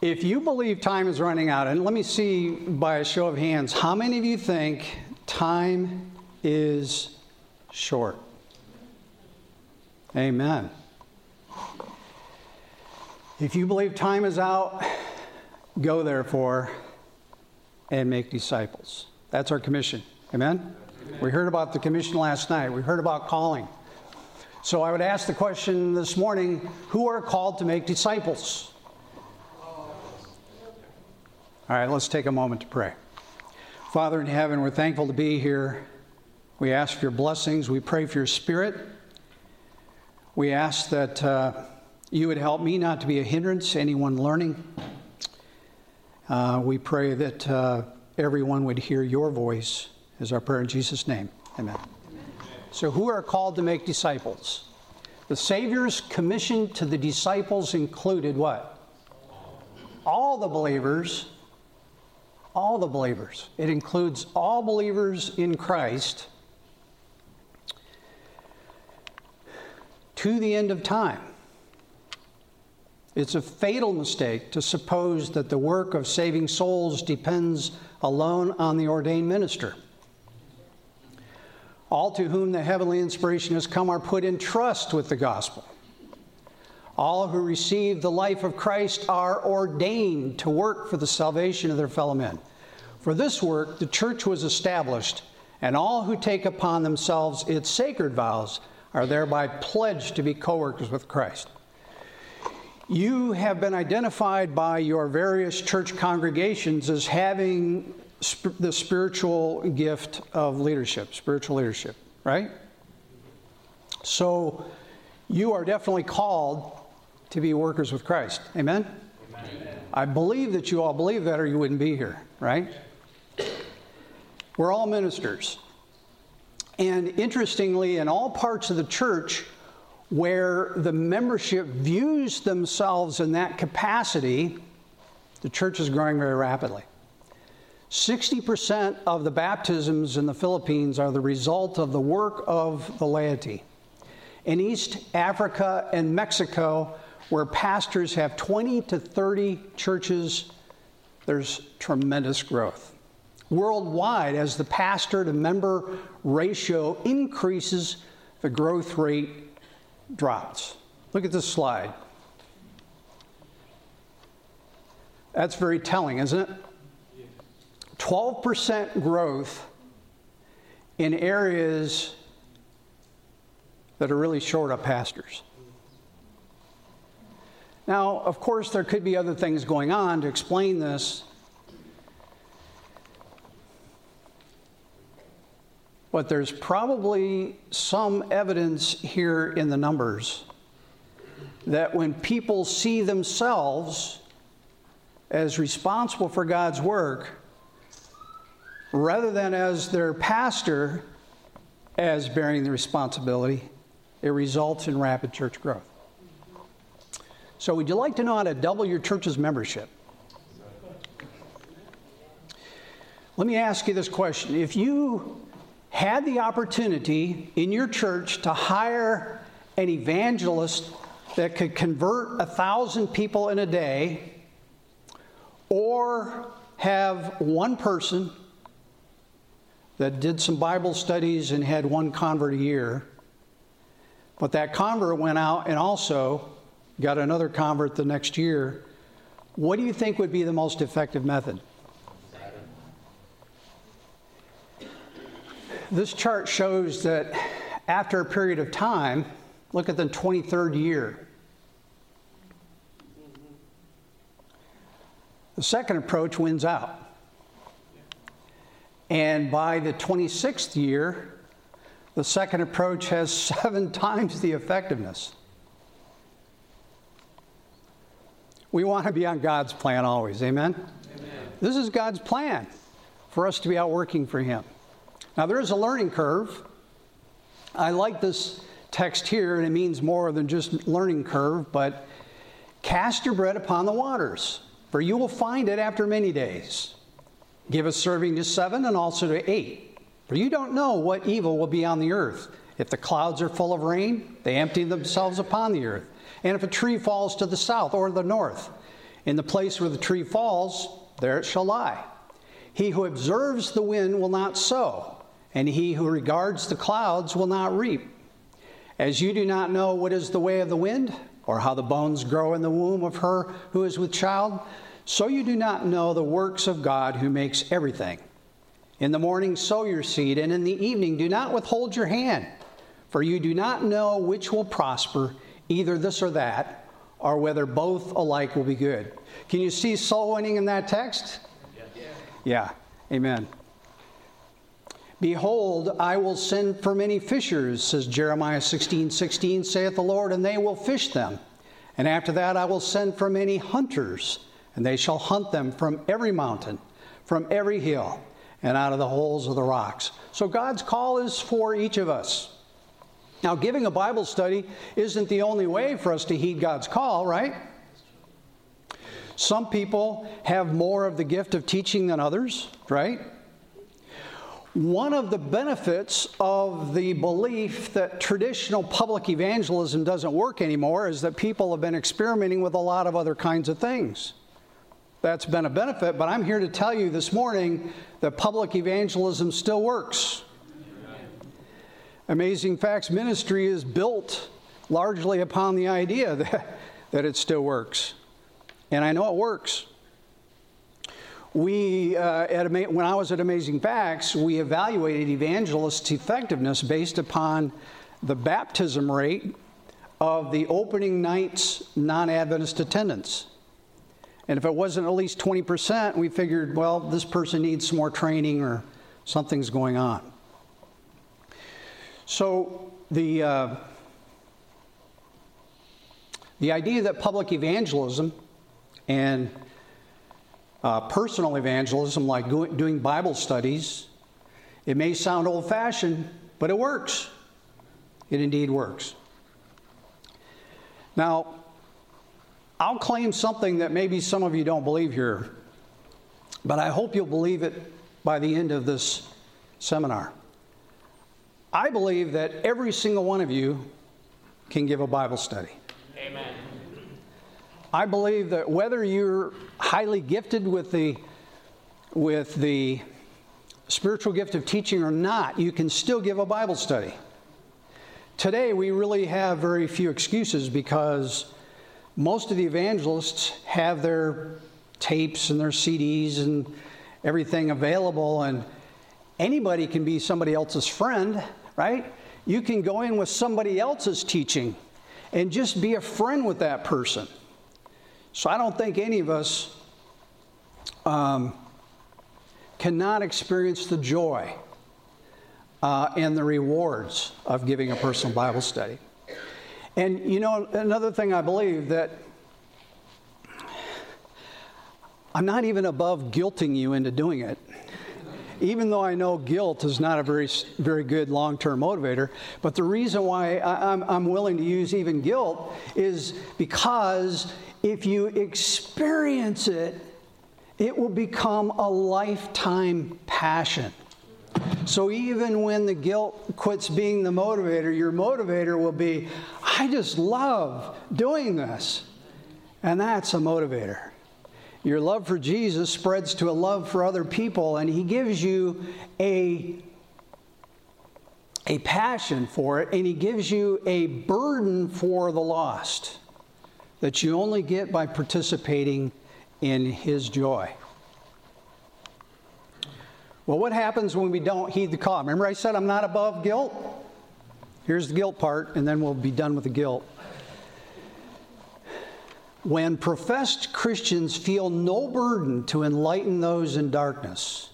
If you believe time is running out, and let me see by a show of hands, how many of you think time is short? Amen. If you believe time is out, go therefore and make disciples. That's our commission. Amen? Amen? We heard about the commission last night. We heard about calling. So I would ask the question this morning who are called to make disciples? All right, let's take a moment to pray. Father in heaven, we're thankful to be here. We ask for your blessings. We pray for your spirit. We ask that uh, you would help me not to be a hindrance to anyone learning. Uh, we pray that uh, everyone would hear your voice, is our prayer in Jesus' name. Amen. Amen. So, who are called to make disciples? The Savior's commission to the disciples included what? All the believers all the believers. It includes all believers in Christ to the end of time. It's a fatal mistake to suppose that the work of saving souls depends alone on the ordained minister. All to whom the heavenly inspiration has come are put in trust with the gospel. All who receive the life of Christ are ordained to work for the salvation of their fellow men. For this work, the church was established, and all who take upon themselves its sacred vows are thereby pledged to be co workers with Christ. You have been identified by your various church congregations as having sp- the spiritual gift of leadership, spiritual leadership, right? So you are definitely called to be workers with Christ. Amen? Amen? I believe that you all believe that, or you wouldn't be here, right? We're all ministers. And interestingly, in all parts of the church where the membership views themselves in that capacity, the church is growing very rapidly. 60% of the baptisms in the Philippines are the result of the work of the laity. In East Africa and Mexico, where pastors have 20 to 30 churches, there's tremendous growth. Worldwide, as the pastor to member ratio increases, the growth rate drops. Look at this slide. That's very telling, isn't it? 12% growth in areas that are really short of pastors. Now, of course, there could be other things going on to explain this. But there's probably some evidence here in the numbers that when people see themselves as responsible for God's work, rather than as their pastor as bearing the responsibility, it results in rapid church growth. So, would you like to know how to double your church's membership? Let me ask you this question. If you had the opportunity in your church to hire an evangelist that could convert a thousand people in a day, or have one person that did some Bible studies and had one convert a year, but that convert went out and also got another convert the next year, what do you think would be the most effective method? This chart shows that after a period of time, look at the 23rd year. The second approach wins out. And by the 26th year, the second approach has seven times the effectiveness. We want to be on God's plan always. Amen? Amen? This is God's plan for us to be out working for Him. Now, there is a learning curve. I like this text here, and it means more than just learning curve, but cast your bread upon the waters, for you will find it after many days. Give a serving to seven and also to eight, for you don't know what evil will be on the earth. If the clouds are full of rain, they empty themselves upon the earth and if a tree falls to the south or the north, In the place where the tree falls, there it shall lie. He who observes the wind will not sow, and he who regards the clouds will not reap. As you do not know what is the way of the wind, or how the bones grow in the womb of her who is with child, so you do not know the works of God who makes everything. In the morning sow your seed, and in the evening do not withhold your hand, for you do not know which will prosper, either this or that, or whether both alike will be good. Can you see soul winning in that text? Yeah. yeah. Amen. Behold, I will send for many fishers, says Jeremiah 16 16, saith the Lord, and they will fish them. And after that, I will send for many hunters, and they shall hunt them from every mountain, from every hill, and out of the holes of the rocks. So God's call is for each of us. Now, giving a Bible study isn't the only way for us to heed God's call, right? Some people have more of the gift of teaching than others, right? One of the benefits of the belief that traditional public evangelism doesn't work anymore is that people have been experimenting with a lot of other kinds of things. That's been a benefit, but I'm here to tell you this morning that public evangelism still works. Amazing Facts Ministry is built largely upon the idea that, that it still works. And I know it works. We, uh, at, when I was at Amazing Facts, we evaluated evangelists' effectiveness based upon the baptism rate of the opening night's non Adventist attendance. And if it wasn't at least 20%, we figured, well, this person needs some more training or something's going on. So the, uh, the idea that public evangelism and uh, personal evangelism, like doing Bible studies, it may sound old fashioned, but it works. It indeed works. Now, I'll claim something that maybe some of you don't believe here, but I hope you'll believe it by the end of this seminar. I believe that every single one of you can give a Bible study. Amen. I believe that whether you're highly gifted with the with the spiritual gift of teaching or not, you can still give a Bible study. Today, we really have very few excuses because most of the evangelists have their tapes and their CDs and everything available, and anybody can be somebody else's friend, right? You can go in with somebody else's teaching and just be a friend with that person. So I don't think any of us um, cannot experience the joy uh, and the rewards of giving a personal Bible study. And you know, another thing I believe that I'm not even above guilting you into doing it. Even though I know guilt is not a very, very good long term motivator, but the reason why I'm, I'm willing to use even guilt is because if you experience it, it will become a lifetime passion. So even when the guilt quits being the motivator, your motivator will be, I just love doing this. And that's a motivator. Your love for Jesus spreads to a love for other people, and He gives you a, a passion for it, and He gives you a burden for the lost that you only get by participating in His joy. Well, what happens when we don't heed the call? Remember, I said I'm not above guilt? Here's the guilt part, and then we'll be done with the guilt. When professed Christians feel no burden to enlighten those in darkness,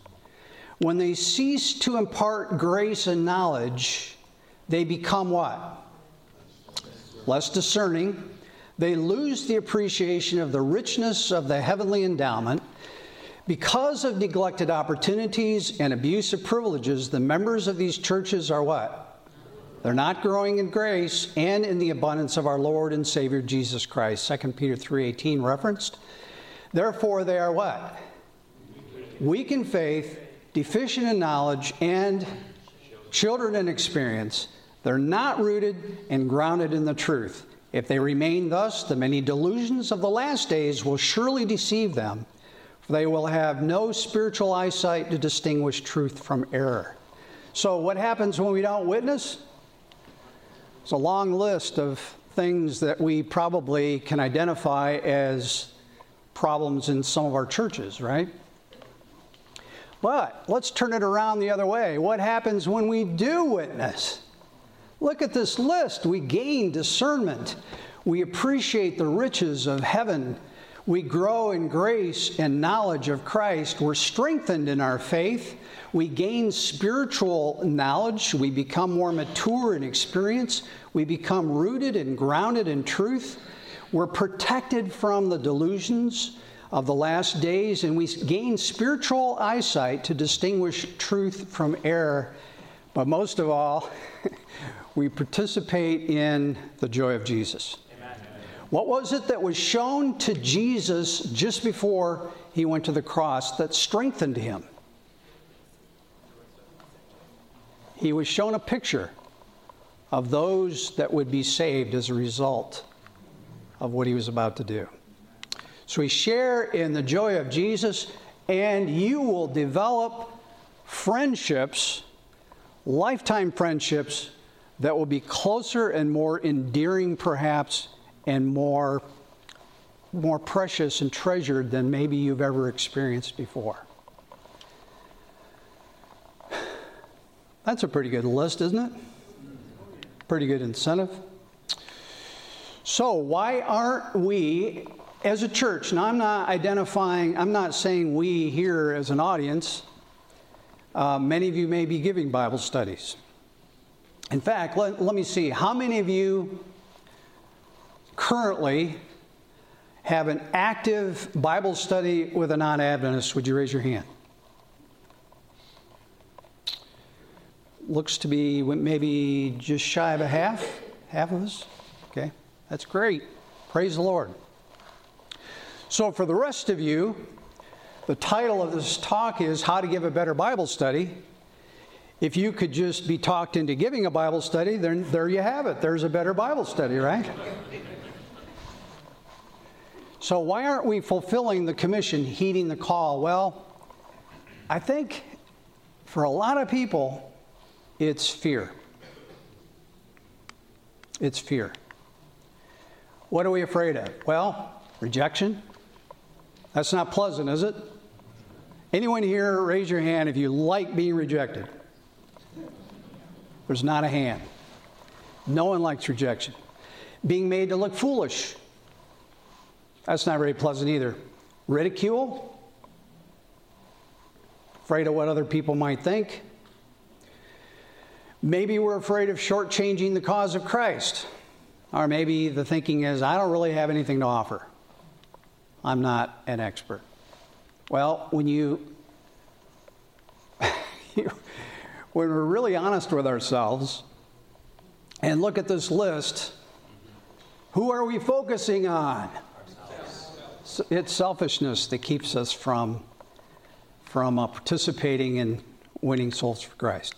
when they cease to impart grace and knowledge, they become what? Less discerning, they lose the appreciation of the richness of the heavenly endowment. Because of neglected opportunities and abuse of privileges, the members of these churches are what? They're not growing in grace and in the abundance of our Lord and Savior Jesus Christ. 2 Peter 3:18 referenced. Therefore they are what? Weak in faith, deficient in knowledge, and children in experience. They're not rooted and grounded in the truth. If they remain thus, the many delusions of the last days will surely deceive them, for they will have no spiritual eyesight to distinguish truth from error. So, what happens when we don't witness? It's a long list of things that we probably can identify as problems in some of our churches, right? But let's turn it around the other way. What happens when we do witness? Look at this list. We gain discernment. We appreciate the riches of heaven. We grow in grace and knowledge of Christ. We're strengthened in our faith. We gain spiritual knowledge. We become more mature in experience. We become rooted and grounded in truth. We're protected from the delusions of the last days, and we gain spiritual eyesight to distinguish truth from error. But most of all, we participate in the joy of Jesus. What was it that was shown to Jesus just before he went to the cross that strengthened him? He was shown a picture of those that would be saved as a result of what he was about to do. So we share in the joy of Jesus, and you will develop friendships, lifetime friendships, that will be closer and more endearing, perhaps, and more, more precious and treasured than maybe you've ever experienced before. That's a pretty good list, isn't it? Pretty good incentive. So, why aren't we as a church, now I'm not identifying, I'm not saying we here as an audience, uh, many of you may be giving Bible studies. In fact, let, let me see, how many of you currently have an active Bible study with a non Adventist? Would you raise your hand? Looks to be maybe just shy of a half, half of us. Okay, that's great. Praise the Lord. So, for the rest of you, the title of this talk is How to Give a Better Bible Study. If you could just be talked into giving a Bible study, then there you have it. There's a better Bible study, right? So, why aren't we fulfilling the commission, heeding the call? Well, I think for a lot of people, it's fear. It's fear. What are we afraid of? Well, rejection, that's not pleasant, is it? Anyone here, raise your hand if you like being rejected. There's not a hand. No one likes rejection. Being made to look foolish. That's not very pleasant either. Ridicule. Afraid of what other people might think. Maybe we're afraid of shortchanging the cause of Christ. Or maybe the thinking is, I don't really have anything to offer. I'm not an expert. Well, when you, when we're really honest with ourselves and look at this list, who are we focusing on? It's selfishness that keeps us from, from participating in winning souls for Christ.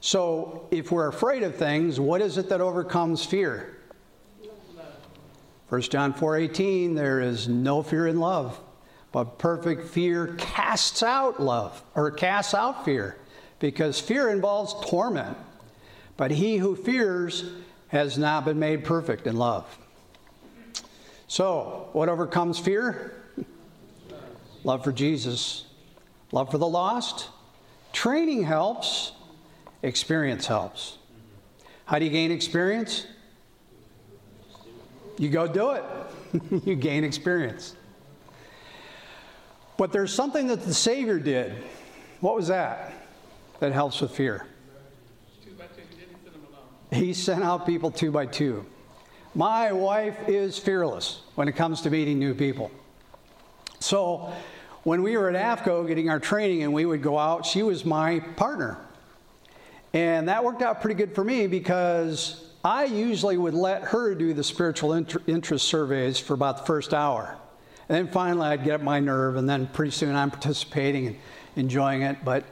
So, if we're afraid of things, what is it that overcomes fear? 1 John 4:18 there is no fear in love, but perfect fear casts out love or casts out fear because fear involves torment. But he who fears has not been made perfect in love. So, what overcomes fear? Love for Jesus, love for the lost. Training helps, experience helps. How do you gain experience? You go do it, you gain experience. But there's something that the Savior did. What was that? That helps with fear. He sent out people two by two. My wife is fearless when it comes to meeting new people. So when we were at AFCOE getting our training and we would go out, she was my partner. And that worked out pretty good for me because I usually would let her do the spiritual interest surveys for about the first hour. And then finally I'd get up my nerve, and then pretty soon I'm participating and enjoying it. But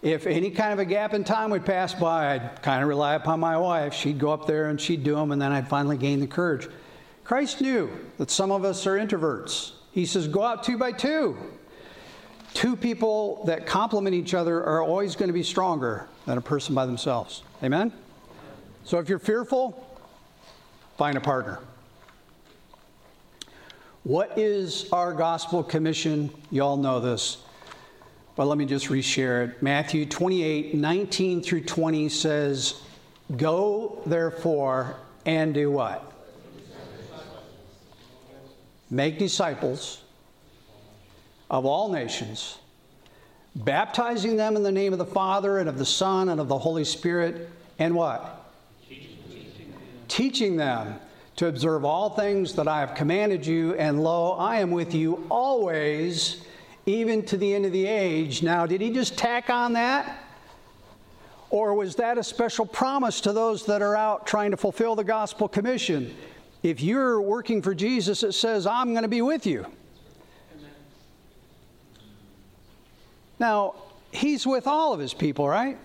if any kind of a gap in time would pass by, I'd kind of rely upon my wife. She'd go up there and she'd do them, and then I'd finally gain the courage. Christ knew that some of us are introverts. He says, go out two by two. Two people that complement each other are always going to be stronger than a person by themselves. Amen? So if you're fearful, find a partner. What is our gospel commission? You all know this, but let me just reshare it. Matthew 28 19 through 20 says, Go therefore and do what? Make disciples of all nations, baptizing them in the name of the Father and of the Son and of the Holy Spirit, and what? Teaching them to observe all things that I have commanded you, and lo, I am with you always, even to the end of the age. Now, did he just tack on that? Or was that a special promise to those that are out trying to fulfill the gospel commission? If you're working for Jesus, it says, I'm going to be with you. Now, he's with all of his people, right?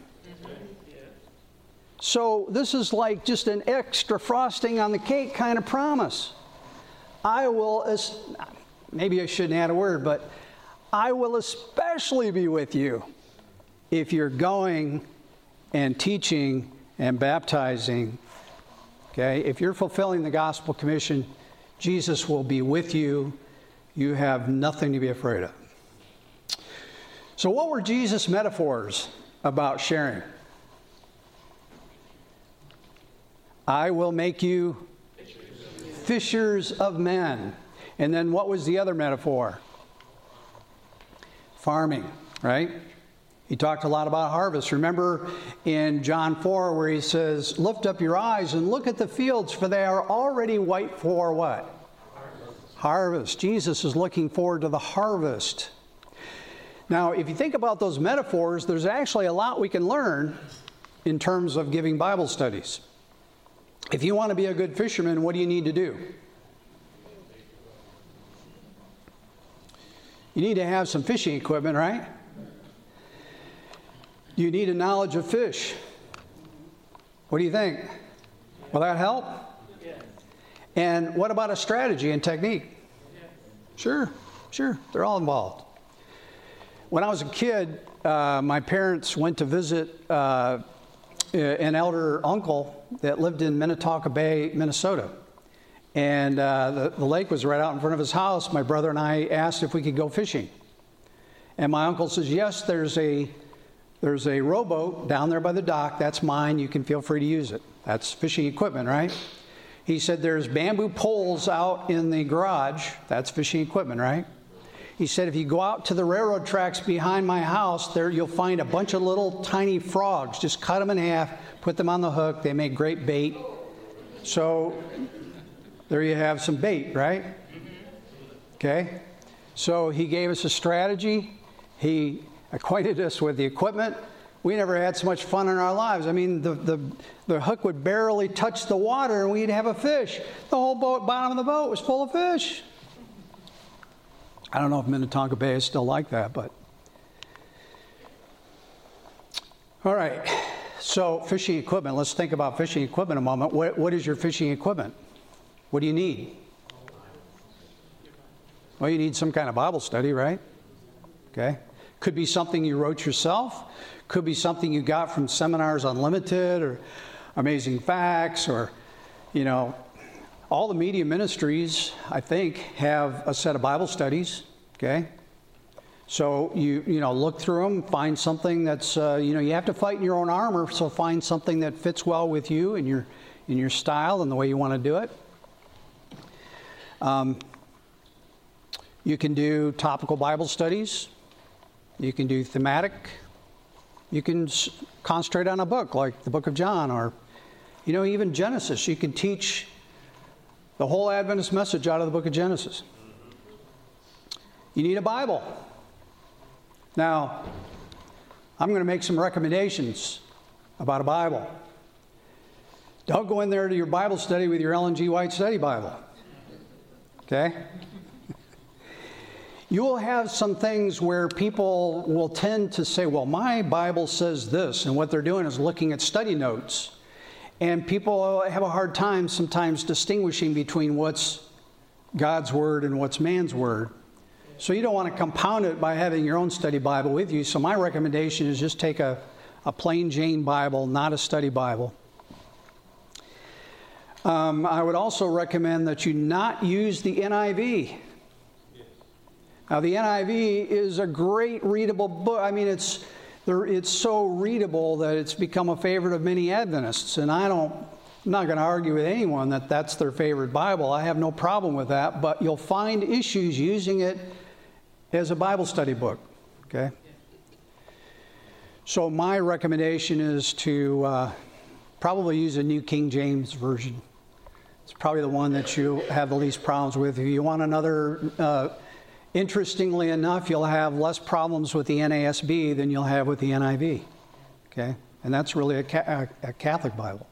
So this is like just an extra frosting on the cake kind of promise. I will, maybe I shouldn't add a word, but I will especially be with you if you're going and teaching and baptizing. Okay, if you're fulfilling the gospel commission, Jesus will be with you. You have nothing to be afraid of. So, what were Jesus' metaphors about sharing? I will make you fishers of men. And then what was the other metaphor? Farming, right? He talked a lot about harvest. Remember in John 4 where he says, Lift up your eyes and look at the fields, for they are already white for what? Harvest. harvest. Jesus is looking forward to the harvest. Now, if you think about those metaphors, there's actually a lot we can learn in terms of giving Bible studies. If you want to be a good fisherman, what do you need to do? You need to have some fishing equipment, right? You need a knowledge of fish. What do you think? Will that help? And what about a strategy and technique? Sure, sure, they're all involved. When I was a kid, uh, my parents went to visit uh, an elder uncle that lived in Minnetonka Bay, Minnesota. And uh, the, the lake was right out in front of his house. My brother and I asked if we could go fishing. And my uncle says, Yes, there's a, there's a rowboat down there by the dock. That's mine. You can feel free to use it. That's fishing equipment, right? He said, There's bamboo poles out in the garage. That's fishing equipment, right? He said, if you go out to the railroad tracks behind my house, there you'll find a bunch of little tiny frogs. Just cut them in half, put them on the hook. They make great bait. So there you have some bait, right? Okay? So he gave us a strategy. He acquainted us with the equipment. We never had so much fun in our lives. I mean, the, the, the hook would barely touch the water and we'd have a fish. The whole boat, bottom of the boat was full of fish. I don't know if Minnetonka Bay is still like that, but. All right, so fishing equipment. Let's think about fishing equipment a moment. What, what is your fishing equipment? What do you need? Well, you need some kind of Bible study, right? Okay. Could be something you wrote yourself, could be something you got from Seminars Unlimited or Amazing Facts or, you know, all the media ministries, I think, have a set of Bible studies. Okay? So you you know look through them, find something that's uh, you know you have to fight in your own armor. So find something that fits well with you and your in your style and the way you want to do it. Um, you can do topical Bible studies. You can do thematic. You can concentrate on a book like the Book of John or, you know, even Genesis. You can teach the whole Adventist message out of the book of Genesis. You need a Bible. Now, I'm going to make some recommendations about a Bible. Don't go in there to your Bible study with your Ellen G. White Study Bible. Okay? you will have some things where people will tend to say, Well, my Bible says this, and what they're doing is looking at study notes. And people have a hard time sometimes distinguishing between what's God's Word and what's man's Word. So you don't want to compound it by having your own study Bible with you. So my recommendation is just take a, a plain Jane Bible, not a study Bible. Um, I would also recommend that you not use the NIV. Now, the NIV is a great readable book. I mean, it's, it's so readable that it's become a favorite of many Adventists. And I don't, I'm not going to argue with anyone that that's their favorite Bible. I have no problem with that. But you'll find issues using it as a Bible study book. Okay? So, my recommendation is to uh, probably use a New King James Version. It's probably the one that you have the least problems with. If you want another, uh, interestingly enough, you'll have less problems with the NASB than you'll have with the NIV. Okay? And that's really a, a, a Catholic Bible.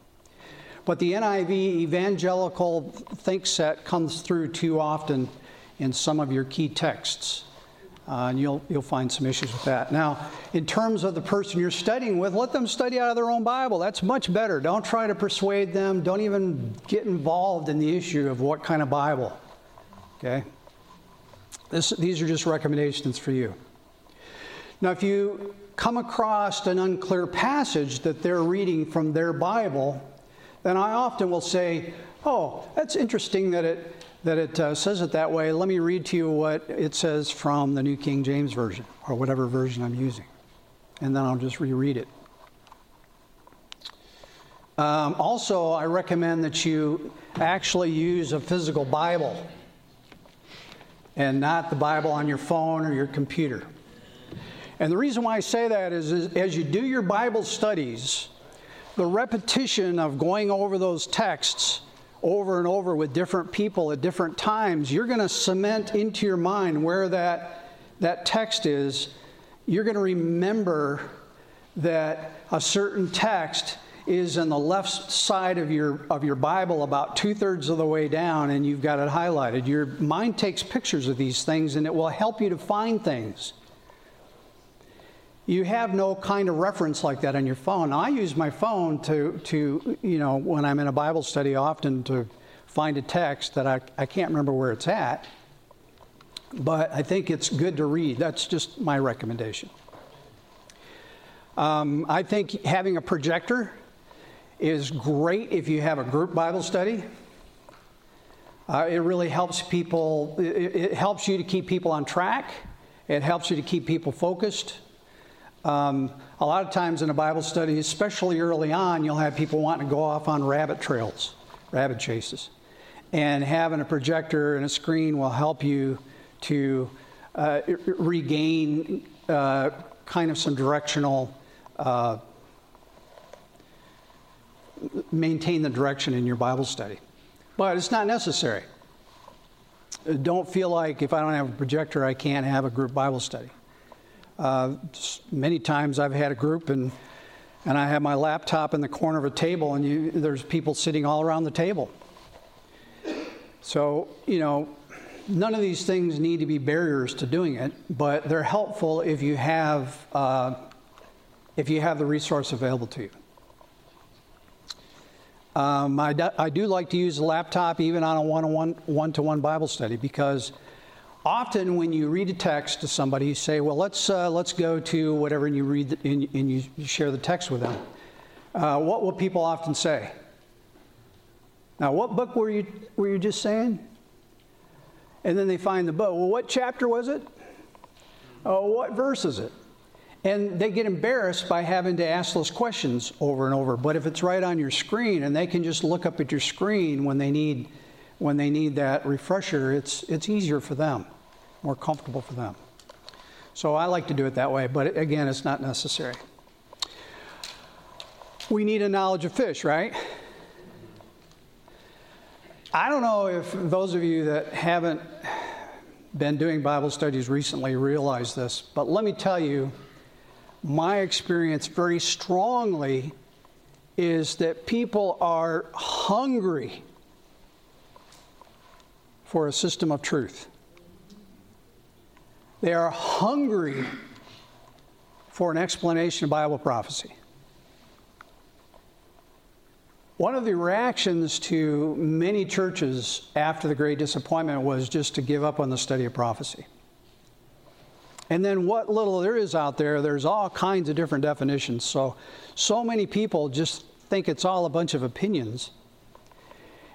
But the NIV evangelical think set comes through too often in some of your key texts. Uh, and you'll, you'll find some issues with that. Now, in terms of the person you're studying with, let them study out of their own Bible. That's much better. Don't try to persuade them. Don't even get involved in the issue of what kind of Bible. Okay? This, these are just recommendations for you. Now, if you come across an unclear passage that they're reading from their Bible, then I often will say, Oh, that's interesting that it that it uh, says it that way, let me read to you what it says from the New King James Version, or whatever version I'm using. And then I'll just reread it. Um, also, I recommend that you actually use a physical Bible and not the Bible on your phone or your computer. And the reason why I say that is, is as you do your Bible studies, the repetition of going over those texts over and over with different people at different times, you're going to cement into your mind where that, that text is. You're going to remember that a certain text is in the left side of your, of your Bible about two thirds of the way down, and you've got it highlighted. Your mind takes pictures of these things, and it will help you to find things you have no kind of reference like that on your phone. Now, I use my phone to, to, you know, when I'm in a Bible study, often to find a text that I, I can't remember where it's at. But I think it's good to read. That's just my recommendation. Um, I think having a projector is great if you have a group Bible study. Uh, it really helps people, it, it helps you to keep people on track, it helps you to keep people focused. Um, a lot of times in a Bible study, especially early on, you'll have people wanting to go off on rabbit trails, rabbit chases. And having a projector and a screen will help you to uh, regain uh, kind of some directional, uh, maintain the direction in your Bible study. But it's not necessary. Don't feel like if I don't have a projector, I can't have a group Bible study. Uh, many times I've had a group and and I have my laptop in the corner of a table, and you, there's people sitting all around the table. So, you know, none of these things need to be barriers to doing it, but they're helpful if you have uh, if you have the resource available to you. Um, I, do, I do like to use a laptop even on a one-to-one Bible study because often when you read a text to somebody, you say, "Well, let's uh, let's go to whatever," and you read the, and, and, you share the text with them. Uh, what will people often say? Now, what book were you were you just saying? And then they find the book. Well, what chapter was it? Oh, what verse is it? And they get embarrassed by having to ask those questions over and over. But if it's right on your screen and they can just look up at your screen when they need when they need that refresher, it's, it's easier for them, more comfortable for them. So I like to do it that way, but again, it's not necessary. We need a knowledge of fish, right? I don't know if those of you that haven't been doing Bible studies recently realize this, but let me tell you, my experience very strongly is that people are hungry for a system of truth. They are hungry for an explanation of Bible prophecy. One of the reactions to many churches after the Great Disappointment was just to give up on the study of prophecy. And then what little there is out there, there's all kinds of different definitions. So, so many people just think it's all a bunch of opinions.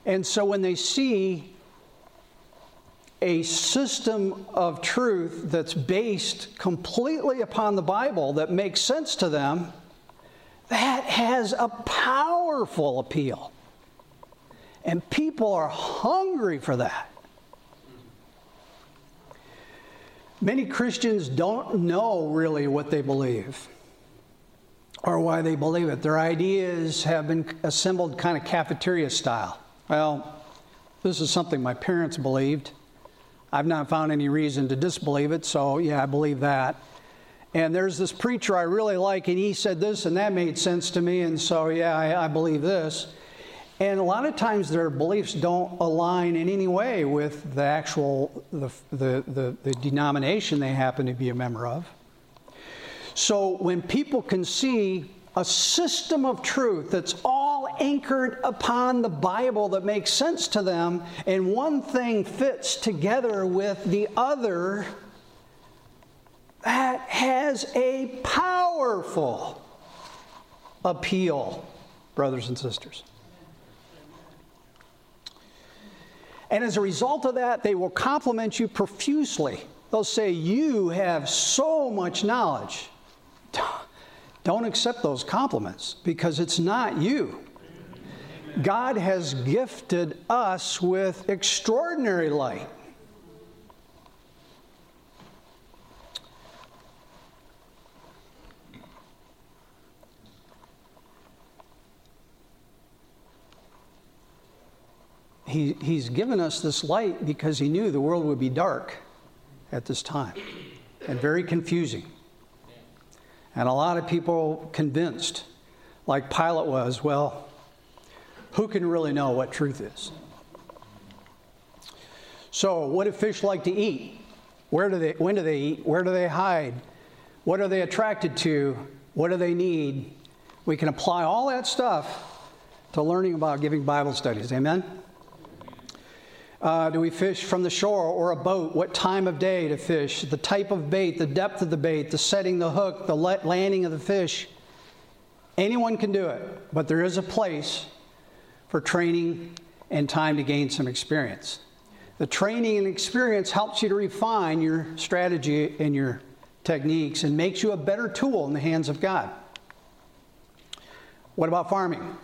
And so when they see a system of truth that's based completely upon the Bible that makes sense to them, that has a powerful appeal. And people are hungry for that. Many Christians don't know really what they believe or why they believe it. Their ideas have been assembled kind of cafeteria style. Well, this is something my parents believed. I've not found any reason to disbelieve it, so yeah, I believe that. And there's this preacher I really like, and he said this, and that made sense to me, and so yeah, I, I believe this. And a lot of times their beliefs don't align in any way with the actual the, the, the, the denomination they happen to be a member of. So when people can see a system of truth that's all anchored upon the Bible that makes sense to them, and one thing fits together with the other, that has a powerful appeal, brothers and sisters. And as a result of that, they will compliment you profusely. They'll say, You have so much knowledge. Don't accept those compliments because it's not you. God has gifted us with extraordinary light. He, he's given us this light because he knew the world would be dark at this time and very confusing. And a lot of people convinced, like Pilate was, well, who can really know what truth is? So, what do fish like to eat? Where do they, when do they eat? Where do they hide? What are they attracted to? What do they need? We can apply all that stuff to learning about giving Bible studies. Amen? Uh, do we fish from the shore or a boat? What time of day to fish? The type of bait, the depth of the bait, the setting the hook, the landing of the fish. Anyone can do it, but there is a place for training and time to gain some experience. The training and experience helps you to refine your strategy and your techniques and makes you a better tool in the hands of God. What about farming?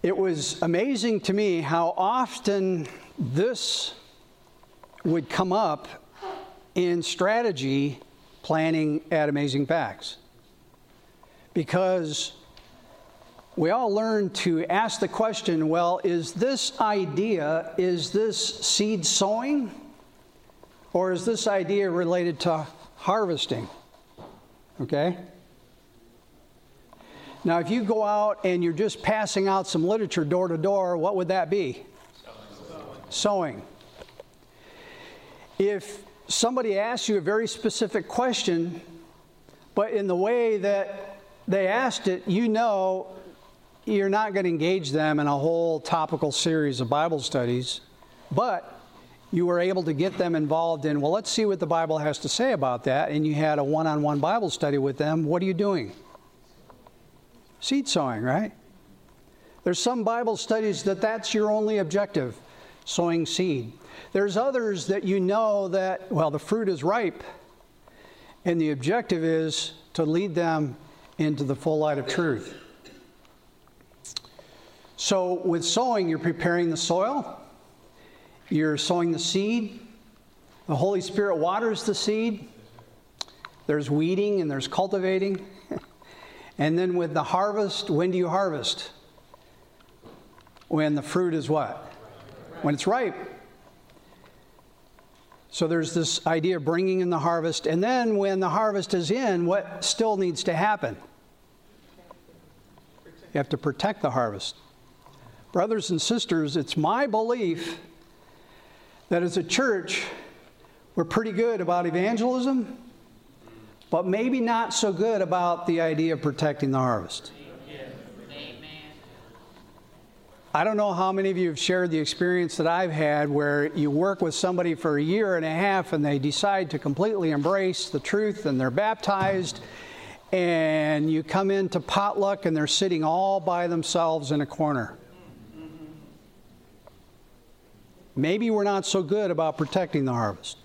It was amazing to me how often this would come up in strategy planning at Amazing Facts. Because we all learn to ask the question well, is this idea, is this seed sowing? Or is this idea related to harvesting? Okay? Now, if you go out and you're just passing out some literature door to door, what would that be? Sowing. If somebody asks you a very specific question, but in the way that they asked it, you know you're not going to engage them in a whole topical series of Bible studies, but you were able to get them involved in, well, let's see what the Bible has to say about that, and you had a one on one Bible study with them. What are you doing? Seed sowing, right? There's some Bible studies that that's your only objective, sowing seed. There's others that you know that, well, the fruit is ripe, and the objective is to lead them into the full light of truth. So, with sowing, you're preparing the soil, you're sowing the seed, the Holy Spirit waters the seed, there's weeding and there's cultivating. And then with the harvest, when do you harvest? When the fruit is what? When it's ripe. So there's this idea of bringing in the harvest. And then when the harvest is in, what still needs to happen? You have to protect the harvest. Brothers and sisters, it's my belief that as a church, we're pretty good about evangelism, but maybe not so good about the idea of protecting the harvest. I don't know how many of you have shared the experience that I've had where you work with somebody for a year and a half and they decide to completely embrace the truth and they're baptized, and you come into potluck and they're sitting all by themselves in a corner. Maybe we're not so good about protecting the harvest.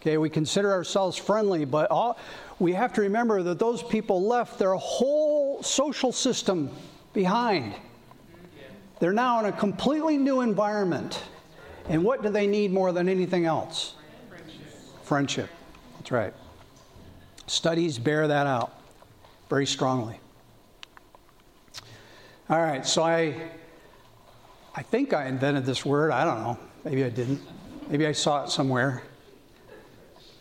Okay, we consider ourselves friendly, but all, we have to remember that those people left their whole social system behind. They're now in a completely new environment. And what do they need more than anything else? Friendship. Friendship. That's right. Studies bear that out very strongly. All right, so I I think I invented this word. I don't know. Maybe I didn't. Maybe I saw it somewhere.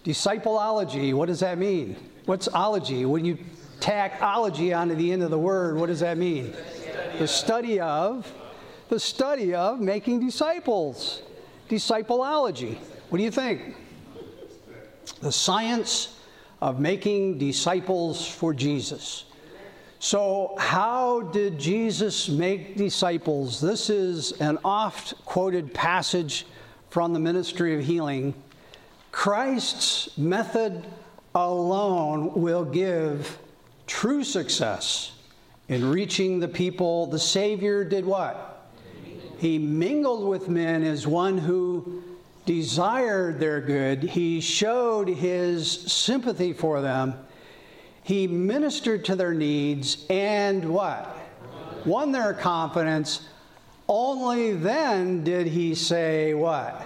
Discipleology, what does that mean? What's ology? When you tack ology onto the end of the word, what does that mean? The study of the study of making disciples. Discipleology. What do you think? The science of making disciples for Jesus. So, how did Jesus make disciples? This is an oft quoted passage from the ministry of healing. Christ's method alone will give true success in reaching the people. The Savior did what? He mingled with men as one who desired their good. He showed his sympathy for them. He ministered to their needs and what? Won their confidence. Only then did he say, What?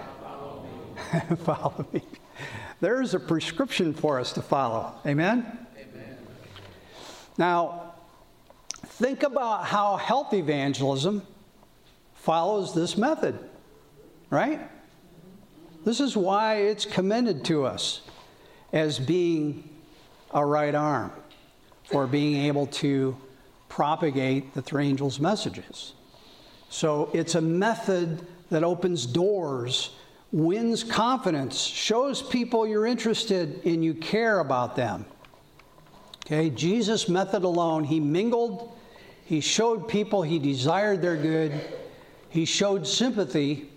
follow me. There's a prescription for us to follow. Amen? Amen? Now, think about how health evangelism follows this method, right? This is why it's commended to us as being a right arm for being able to propagate the three angels' messages. So it's a method that opens doors, wins confidence, shows people you're interested and you care about them. Okay, Jesus' method alone, he mingled, he showed people he desired their good, he showed sympathy.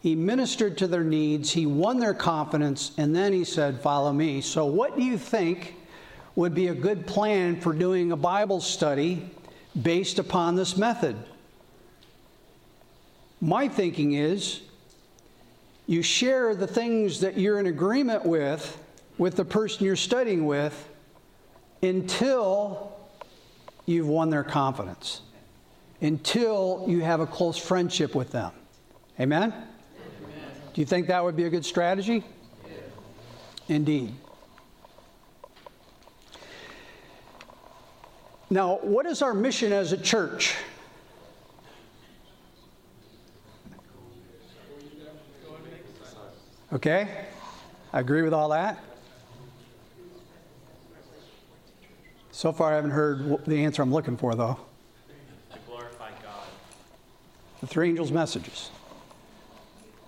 He ministered to their needs. He won their confidence. And then he said, Follow me. So, what do you think would be a good plan for doing a Bible study based upon this method? My thinking is you share the things that you're in agreement with with the person you're studying with until you've won their confidence until you have a close friendship with them. Amen? Amen. Do you think that would be a good strategy? Indeed. Now, what is our mission as a church? Okay? I agree with all that. So far, I haven't heard the answer I'm looking for, though. To glorify God. the three angels' messages.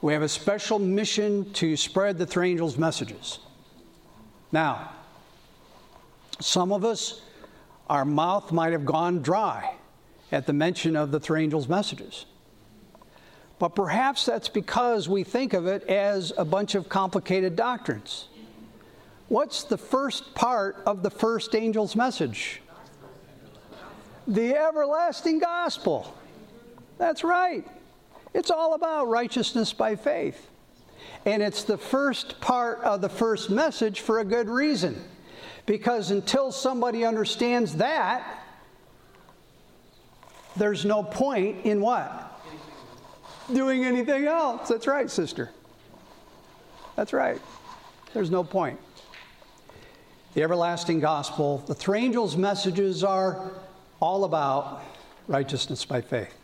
We have a special mission to spread the three angels' messages. Now, some of us, our mouth might have gone dry at the mention of the three angels' messages. But perhaps that's because we think of it as a bunch of complicated doctrines. What's the first part of the first angel's message? The everlasting gospel. That's right. It's all about righteousness by faith. And it's the first part of the first message for a good reason. Because until somebody understands that, there's no point in what? Doing anything else. That's right, sister. That's right. There's no point. The everlasting gospel, the three angels' messages are all about righteousness by faith.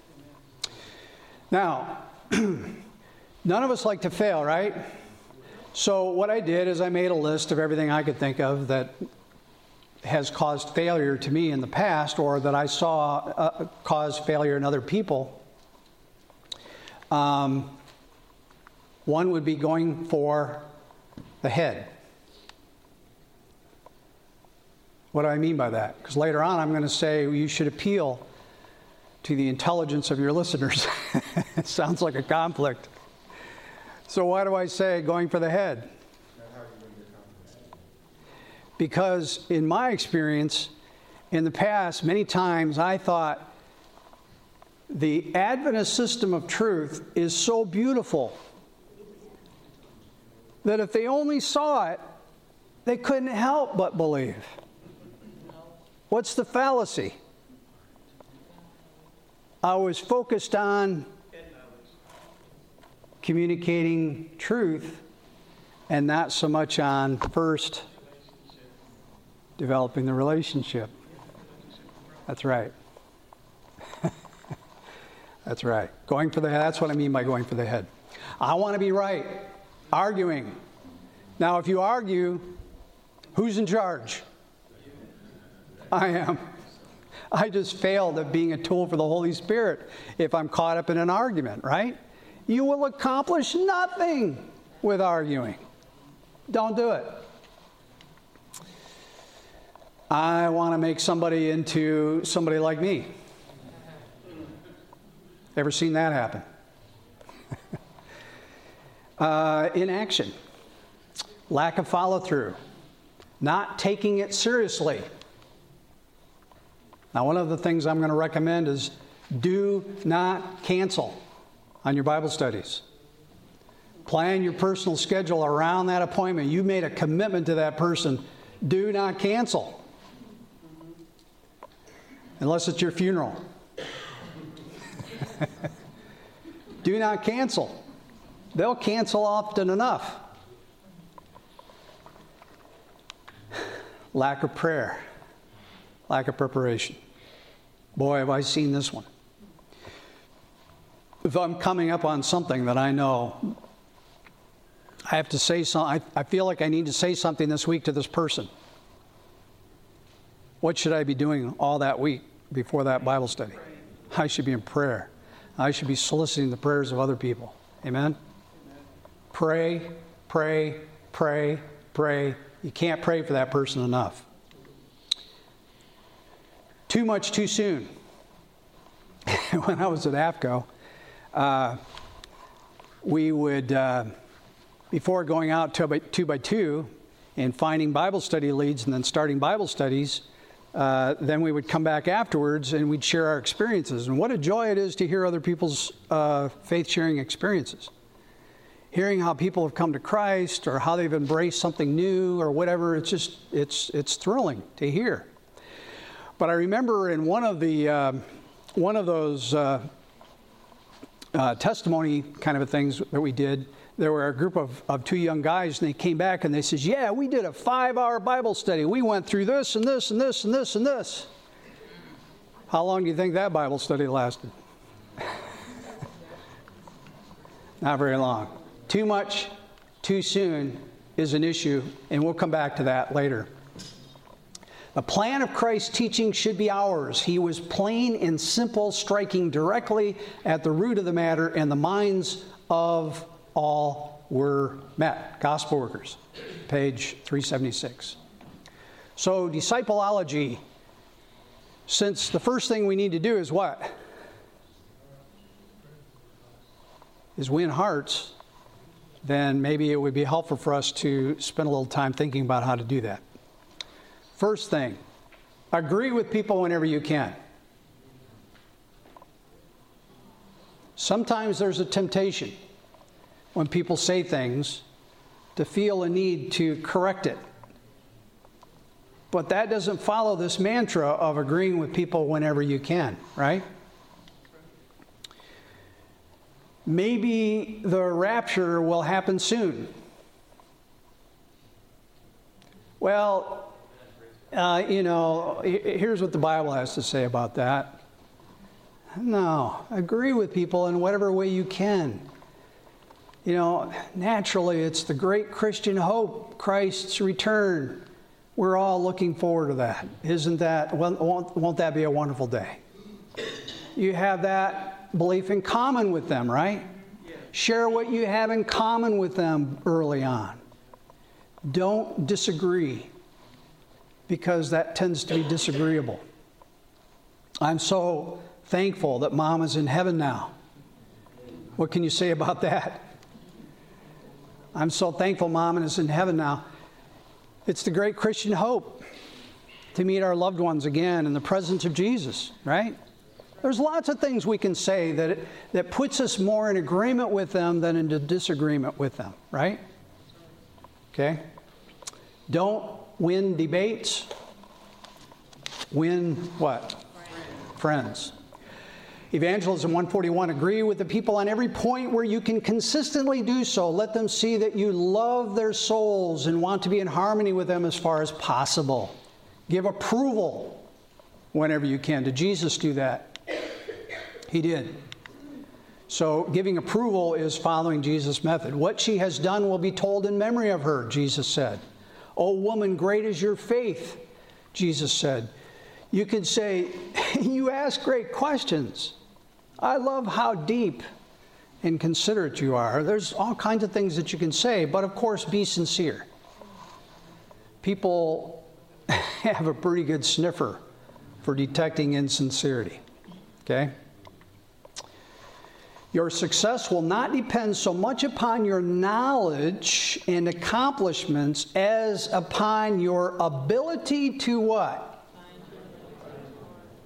Now, none of us like to fail, right? So, what I did is I made a list of everything I could think of that has caused failure to me in the past or that I saw uh, cause failure in other people. Um, One would be going for the head. What do I mean by that? Because later on I'm going to say you should appeal to the intelligence of your listeners. it sounds like a conflict. So, why do I say going for the head? Because, in my experience, in the past, many times I thought the Adventist system of truth is so beautiful that if they only saw it, they couldn't help but believe. What's the fallacy? I was focused on communicating truth and not so much on first developing the relationship. That's right. That's right. Going for the head. That's what I mean by going for the head. I want to be right. Arguing. Now, if you argue, who's in charge? I am. I just failed at being a tool for the Holy Spirit if I'm caught up in an argument, right? You will accomplish nothing with arguing. Don't do it. I want to make somebody into somebody like me. Ever seen that happen? uh, inaction, lack of follow through, not taking it seriously. Now, one of the things I'm going to recommend is do not cancel on your Bible studies. Plan your personal schedule around that appointment. You made a commitment to that person. Do not cancel unless it's your funeral. Do not cancel. They'll cancel often enough. Lack of prayer, lack of preparation. Boy, have I seen this one. If I'm coming up on something that I know I have to say something, I, feel like I need to say something this week to this person. What should I be doing all that week before that Bible study? I should be in prayer. I should be soliciting the prayers of other people. Amen? Pray, pray, pray, pray. You can't pray for that person enough. Too much too soon. when I was at AFCOE, uh, we would, uh, before going out two by, two by two and finding Bible study leads and then starting Bible studies, uh, then we would come back afterwards and we'd share our experiences. And what a joy it is to hear other people's uh, faith sharing experiences. Hearing how people have come to Christ or how they've embraced something new or whatever, it's just, it's, it's thrilling to hear. But I remember in one of the, uh, one of those uh, uh, testimony kind of things that we did, there were a group of, of two young guys, and they came back and they says, "Yeah, we did a five-hour Bible study. We went through this and this and this and this and this." How long do you think that Bible study lasted? Not very long. Too much, too soon is an issue, and we'll come back to that later. The plan of Christ's teaching should be ours. He was plain and simple, striking directly at the root of the matter and the minds of all were met. Gospel workers, page 376. So, discipleology, since the first thing we need to do is what? Is win hearts, then maybe it would be helpful for us to spend a little time thinking about how to do that. First thing, agree with people whenever you can. Sometimes there's a temptation when people say things to feel a need to correct it. But that doesn't follow this mantra of agreeing with people whenever you can, right? Maybe the rapture will happen soon. Well, uh, you know, here's what the Bible has to say about that. No, agree with people in whatever way you can. You know, naturally, it's the great Christian hope, Christ's return. We're all looking forward to that. Isn't that, won't, won't that be a wonderful day? You have that belief in common with them, right? Share what you have in common with them early on. Don't disagree because that tends to be disagreeable. I'm so thankful that mom is in heaven now. What can you say about that? I'm so thankful mom and is in heaven now. It's the great Christian hope to meet our loved ones again in the presence of Jesus, right? There's lots of things we can say that, that puts us more in agreement with them than into disagreement with them, right? Okay? Don't win debates, win what? Friends. Evangelism 141 agree with the people on every point where you can consistently do so. Let them see that you love their souls and want to be in harmony with them as far as possible. Give approval whenever you can. Did Jesus do that? He did. So, giving approval is following Jesus' method. What she has done will be told in memory of her, Jesus said. Oh, woman, great is your faith, Jesus said. You could say, You ask great questions. I love how deep and considerate you are. There's all kinds of things that you can say, but of course, be sincere. People have a pretty good sniffer for detecting insincerity. Okay? Your success will not depend so much upon your knowledge and accomplishments as upon your ability to what?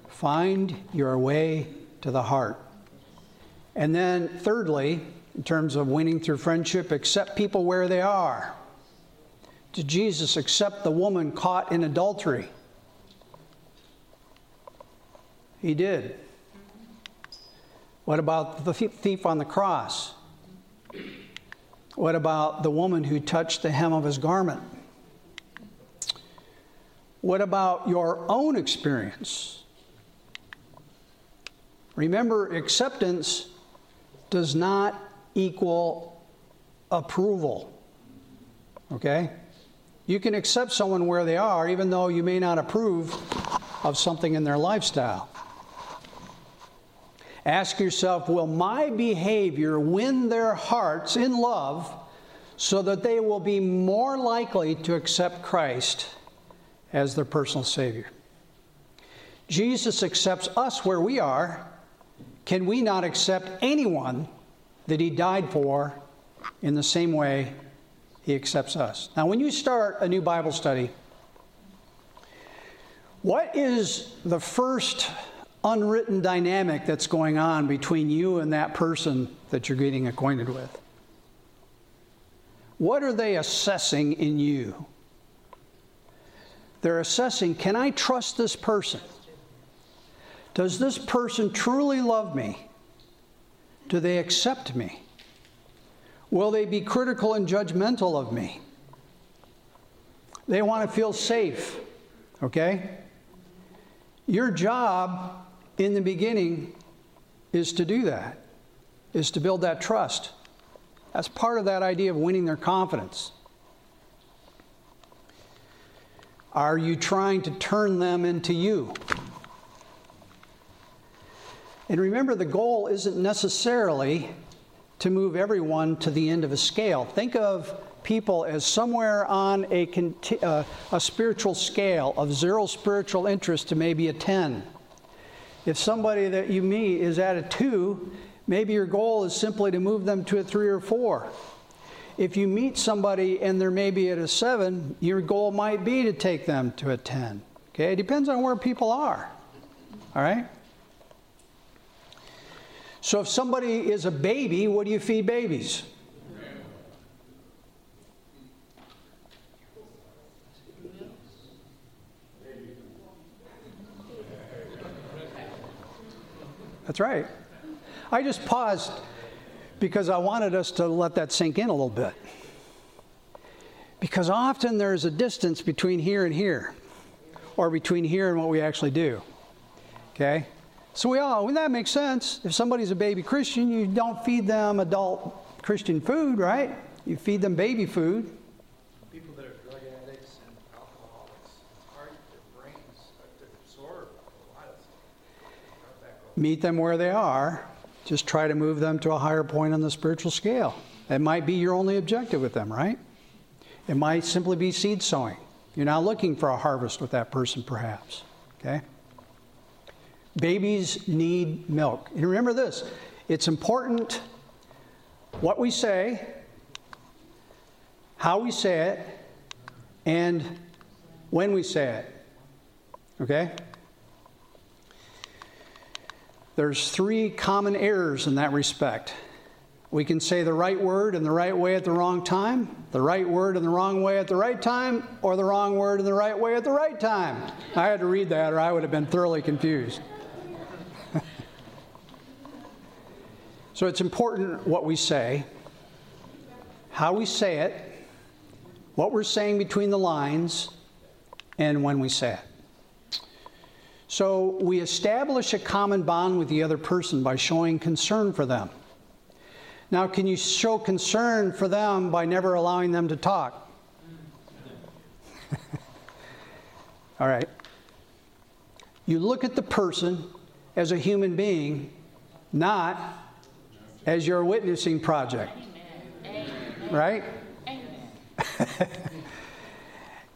Find your way to the heart. And then, thirdly, in terms of winning through friendship, accept people where they are. Did Jesus accept the woman caught in adultery? He did. What about the thief on the cross? What about the woman who touched the hem of his garment? What about your own experience? Remember, acceptance does not equal approval. Okay? You can accept someone where they are, even though you may not approve of something in their lifestyle. Ask yourself Will my behavior win their hearts in love so that they will be more likely to accept Christ as their personal Savior? Jesus accepts us where we are. Can we not accept anyone that He died for in the same way He accepts us? Now, when you start a new Bible study, what is the first unwritten dynamic that's going on between you and that person that you're getting acquainted with? What are they assessing in you? They're assessing can I trust this person? Does this person truly love me? Do they accept me? Will they be critical and judgmental of me? They want to feel safe, okay? Your job in the beginning is to do that, is to build that trust. That's part of that idea of winning their confidence. Are you trying to turn them into you? And remember, the goal isn't necessarily to move everyone to the end of a scale. Think of people as somewhere on a, uh, a spiritual scale of zero spiritual interest to maybe a 10. If somebody that you meet is at a two, maybe your goal is simply to move them to a three or four. If you meet somebody and they're maybe at a seven, your goal might be to take them to a 10. Okay, it depends on where people are. All right? So if somebody is a baby, what do you feed babies? That's right. I just paused because I wanted us to let that sink in a little bit. Because often there's a distance between here and here, or between here and what we actually do. Okay? So we all, well, that makes sense. If somebody's a baby Christian, you don't feed them adult Christian food, right? You feed them baby food. People that are drug addicts and alcoholics, it's hard for brains uh, to absorb a lot of stuff. Meet them where they are. Just try to move them to a higher point on the spiritual scale. It might be your only objective with them, right? It might simply be seed sowing. You're not looking for a harvest with that person, perhaps. Okay? Babies need milk. And remember this it's important what we say, how we say it, and when we say it. Okay? There's three common errors in that respect. We can say the right word in the right way at the wrong time, the right word in the wrong way at the right time, or the wrong word in the right way at the right time. I had to read that or I would have been thoroughly confused. So it's important what we say, how we say it, what we're saying between the lines, and when we say it. So we establish a common bond with the other person by showing concern for them. Now, can you show concern for them by never allowing them to talk? All right. You look at the person as a human being, not as your witnessing project. Right?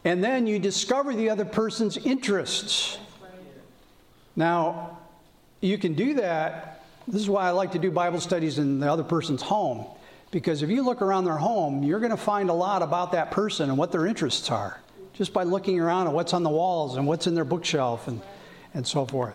and then you discover the other person's interests. Now, you can do that. This is why I like to do Bible studies in the other person's home. Because if you look around their home, you're going to find a lot about that person and what their interests are just by looking around at what's on the walls and what's in their bookshelf and, and so forth.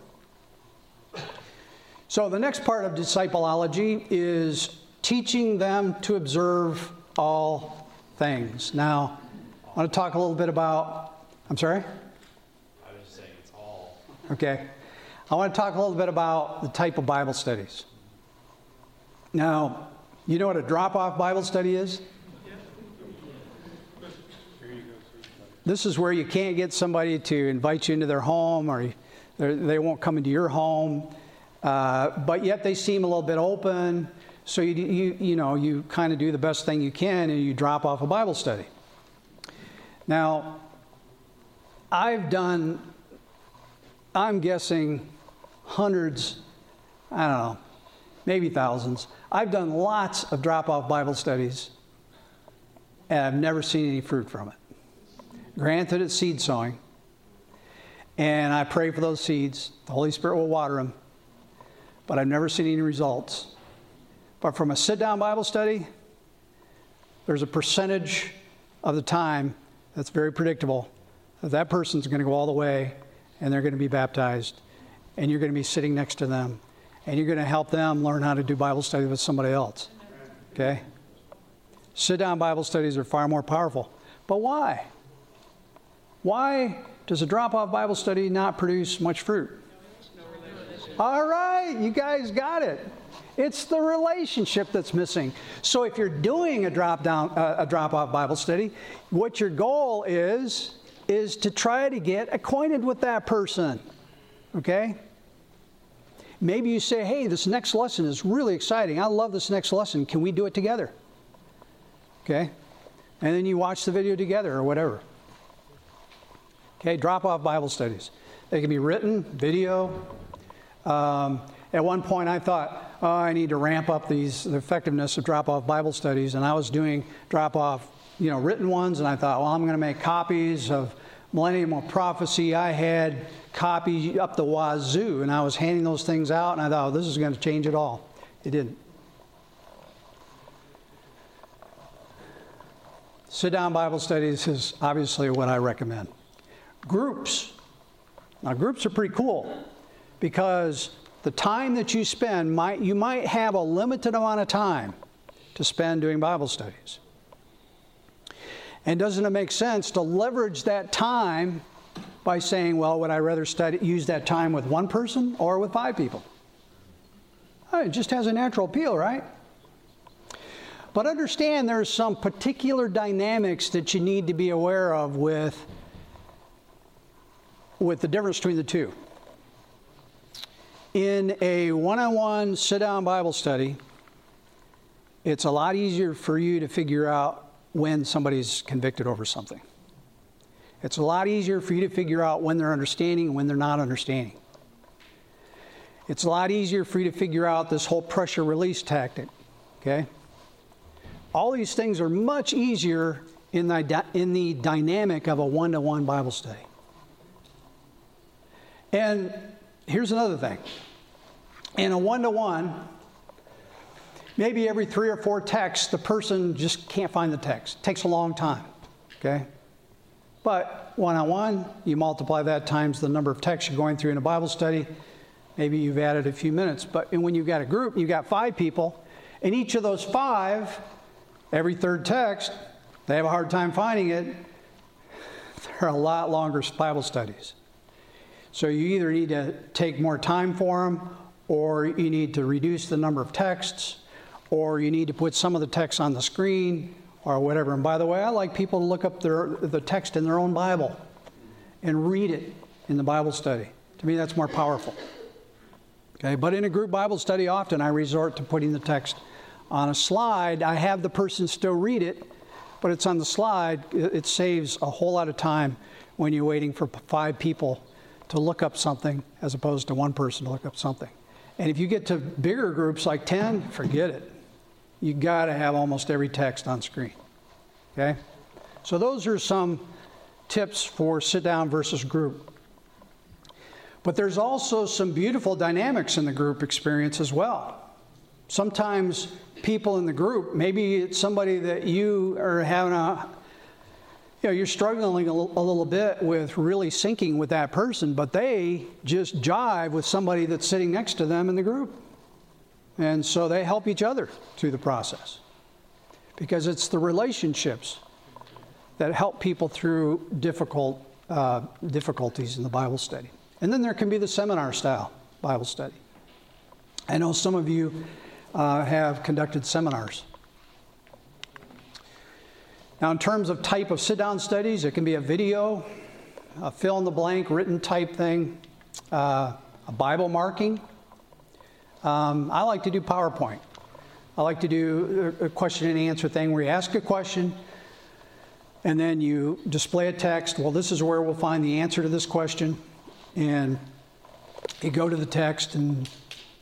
So, the next part of discipleology is teaching them to observe all things. Now, I want to talk a little bit about, I'm sorry? I was just saying it's all. Okay. I want to talk a little bit about the type of Bible studies. Now, you know what a drop off Bible study is? This is where you can't get somebody to invite you into their home or they won't come into your home, uh, but yet they seem a little bit open. So you, you, you know, you kind of do the best thing you can and you drop off a Bible study. Now, I've done, I'm guessing, hundreds, I don't know, maybe thousands. I've done lots of drop off Bible studies, and I've never seen any fruit from it. Granted, it's seed sowing, and I pray for those seeds. The Holy Spirit will water them, but I've never seen any results. But from a sit down Bible study, there's a percentage of the time that's very predictable that that person's going to go all the way and they're going to be baptized and you're going to be sitting next to them and you're going to help them learn how to do Bible study with somebody else. Okay? Sit down Bible studies are far more powerful. But why? Why does a drop off Bible study not produce much fruit? All right, you guys got it. It's the relationship that's missing. So if you're doing a drop down uh, a drop off Bible study, what your goal is is to try to get acquainted with that person. Okay? Maybe you say, hey, this next lesson is really exciting. I love this next lesson. Can we do it together? Okay? And then you watch the video together or whatever. Okay, drop off Bible studies. They can be written, video. Um, at one point, I thought, oh, I need to ramp up these the effectiveness of drop off Bible studies, and I was doing drop off, you know, written ones, and I thought, well, I'm going to make copies of Millennium of Prophecy. I had copy up the wazoo, and I was handing those things out, and I thought, oh, this is going to change it all. It didn't. Sit down Bible studies is obviously what I recommend. Groups. Now, groups are pretty cool because the time that you spend might you might have a limited amount of time to spend doing Bible studies. And doesn't it make sense to leverage that time by saying, well, would I rather study, use that time with one person or with five people? It just has a natural appeal, right? But understand there's some particular dynamics that you need to be aware of with, with the difference between the two. In a one on one sit down Bible study, it's a lot easier for you to figure out when somebody's convicted over something. It's a lot easier for you to figure out when they're understanding and when they're not understanding. It's a lot easier for you to figure out this whole pressure release tactic, okay? All these things are much easier in the, in the dynamic of a one to one Bible study. And here's another thing in a one to one, maybe every three or four texts, the person just can't find the text. It takes a long time, okay? But one on one, you multiply that times the number of texts you're going through in a Bible study. Maybe you've added a few minutes. But when you've got a group, you've got five people, and each of those five, every third text, they have a hard time finding it. They're a lot longer Bible studies. So you either need to take more time for them, or you need to reduce the number of texts, or you need to put some of the text on the screen, or whatever. And by the way, I like people to look up their, the text in their own Bible and read it in the Bible study. To me, that's more powerful. Okay, but in a group Bible study, often I resort to putting the text on a slide. I have the person still read it, but it's on the slide. It saves a whole lot of time when you're waiting for five people to look up something as opposed to one person to look up something. And if you get to bigger groups like 10, forget it. You got to have almost every text on screen. Okay? So those are some tips for sit down versus group. But there's also some beautiful dynamics in the group experience as well. Sometimes people in the group, maybe it's somebody that you are having a you know, you're struggling a little bit with really syncing with that person, but they just jive with somebody that's sitting next to them in the group. And so they help each other through the process because it's the relationships that help people through difficult uh, difficulties in the Bible study. And then there can be the seminar style Bible study. I know some of you uh, have conducted seminars. Now, in terms of type of sit down studies, it can be a video, a fill in the blank written type thing, uh, a Bible marking. Um, I like to do PowerPoint. I like to do a question and answer thing where you ask a question and then you display a text. Well, this is where we'll find the answer to this question. And you go to the text and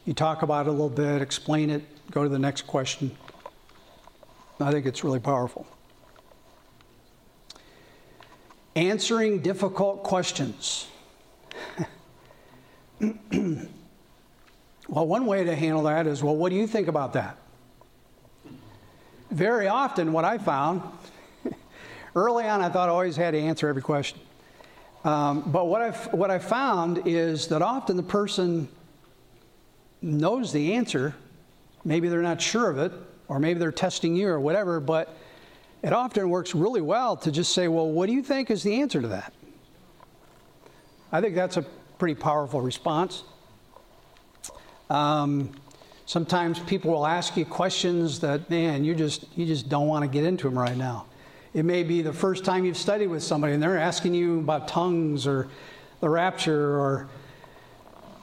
you talk about it a little bit, explain it, go to the next question. I think it's really powerful answering difficult questions. well, one way to handle that is well, what do you think about that? Very often, what I found, early on, I thought I always had to answer every question. Um, but what I've, what I found is that often the person knows the answer. Maybe they're not sure of it, or maybe they're testing you or whatever, but it often works really well to just say, Well, what do you think is the answer to that? I think that's a pretty powerful response. Um, sometimes people will ask you questions that, man, you just, you just don't want to get into them right now. It may be the first time you've studied with somebody and they're asking you about tongues or the rapture or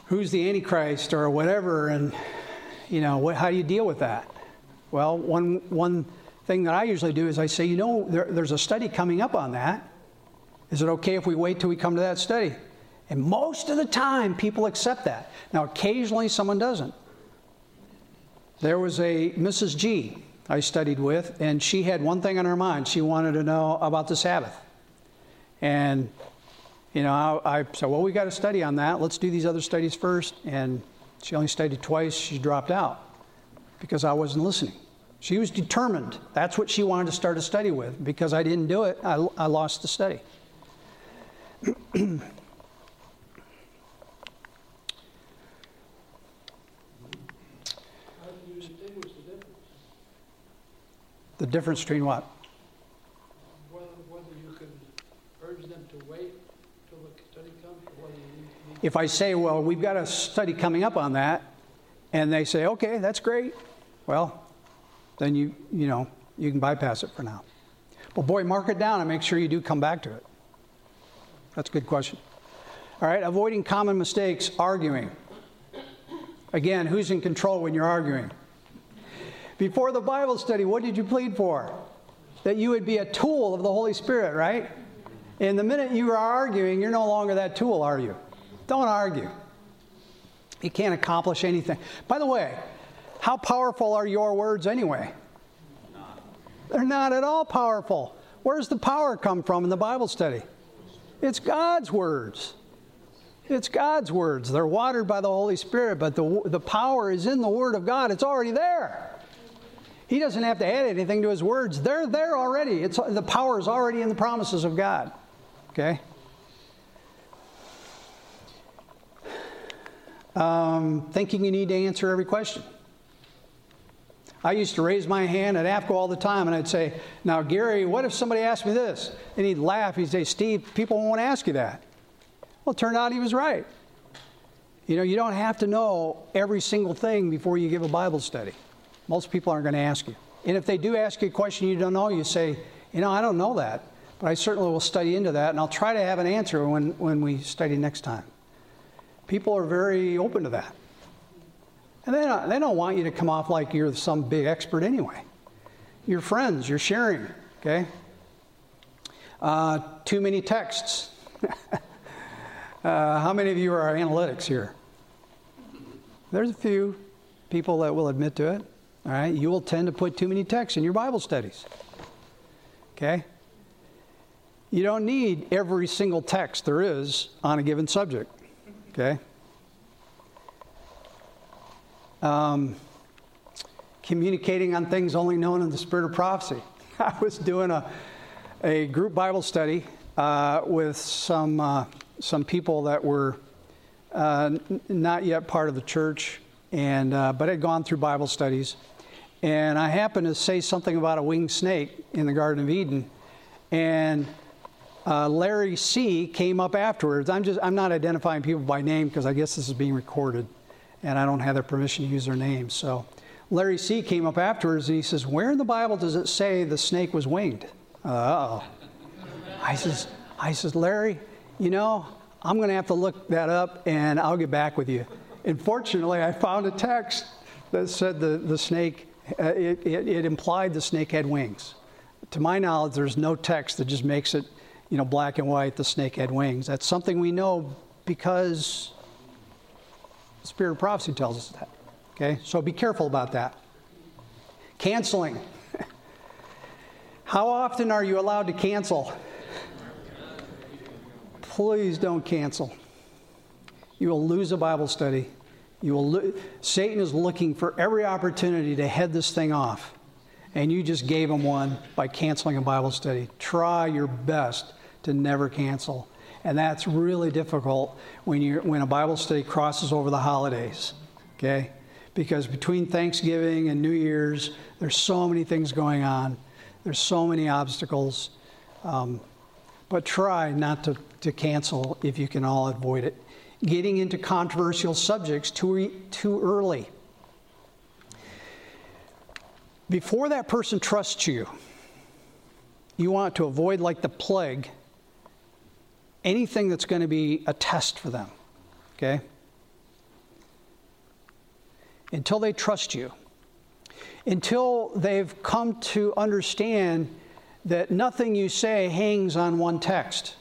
who's the Antichrist or whatever, and you know, what, how do you deal with that? Well, one, one thing that I usually do is I say, you know, there, there's a study coming up on that. Is it okay if we wait till we come to that study? And most of the time, people accept that. Now, occasionally, someone doesn't. There was a Mrs. G I studied with, and she had one thing on her mind. She wanted to know about the Sabbath. And, you know, I, I said, well, we got to study on that. Let's do these other studies first. And she only studied twice. She dropped out because I wasn't listening. She was determined. That's what she wanted to start a study with. Because I didn't do it, I, I lost the study. How do you distinguish the difference? The difference between what? Whether, whether you can urge them to wait till the study comes, or whether you need, If I say, well, we've got a study coming up on that, and they say, okay, that's great, well, then you, you know, you can bypass it for now. But boy, mark it down and make sure you do come back to it. That's a good question. All right, avoiding common mistakes, arguing. Again, who's in control when you're arguing? Before the Bible study, what did you plead for? That you would be a tool of the Holy Spirit, right? And the minute you are arguing, you're no longer that tool, are you? Don't argue. You can't accomplish anything. By the way, how powerful are your words anyway? They're not at all powerful. Where's the power come from in the Bible study? It's God's words. It's God's words. They're watered by the Holy Spirit, but the, the power is in the Word of God. It's already there. He doesn't have to add anything to his words. They're there already. It's, the power is already in the promises of God. Okay? Um, thinking you need to answer every question. I used to raise my hand at AFCOE all the time and I'd say, Now, Gary, what if somebody asked me this? And he'd laugh. He'd say, Steve, people won't ask you that. Well, it turned out he was right. You know, you don't have to know every single thing before you give a Bible study. Most people aren't going to ask you. And if they do ask you a question you don't know, you say, You know, I don't know that, but I certainly will study into that and I'll try to have an answer when, when we study next time. People are very open to that. And they don't, they don't want you to come off like you're some big expert anyway. You're friends, you're sharing, okay? Uh, too many texts. uh, how many of you are analytics here? There's a few people that will admit to it. All right, you will tend to put too many texts in your Bible studies. Okay? You don't need every single text there is on a given subject. Okay? Um, communicating on things only known in the spirit of prophecy. I was doing a, a group Bible study uh, with some, uh, some people that were uh, n- not yet part of the church, and, uh, but had gone through Bible studies. And I happened to say something about a winged snake in the Garden of Eden. And uh, Larry C. came up afterwards. I'm, just, I'm not identifying people by name because I guess this is being recorded and I don't have their permission to use their names. So Larry C. came up afterwards and he says, Where in the Bible does it say the snake was winged? oh. I says, I says, Larry, you know, I'm going to have to look that up and I'll get back with you. And fortunately, I found a text that said the, the snake, uh, it, it, it implied the snake had wings. To my knowledge, there's no text that just makes it, you know, black and white, the snake had wings. That's something we know because Spirit of prophecy tells us that. Okay? So be careful about that. Canceling. How often are you allowed to cancel? Please don't cancel. You will lose a Bible study. You will lo- Satan is looking for every opportunity to head this thing off. And you just gave him one by canceling a Bible study. Try your best to never cancel. And that's really difficult when, you when a Bible study crosses over the holidays, okay? Because between Thanksgiving and New Year's, there's so many things going on, there's so many obstacles. Um, but try not to, to cancel if you can all avoid it. Getting into controversial subjects too, too early. Before that person trusts you, you want to avoid, like the plague, anything that's going to be a test for them. Okay? Until they trust you. Until they've come to understand that nothing you say hangs on one text.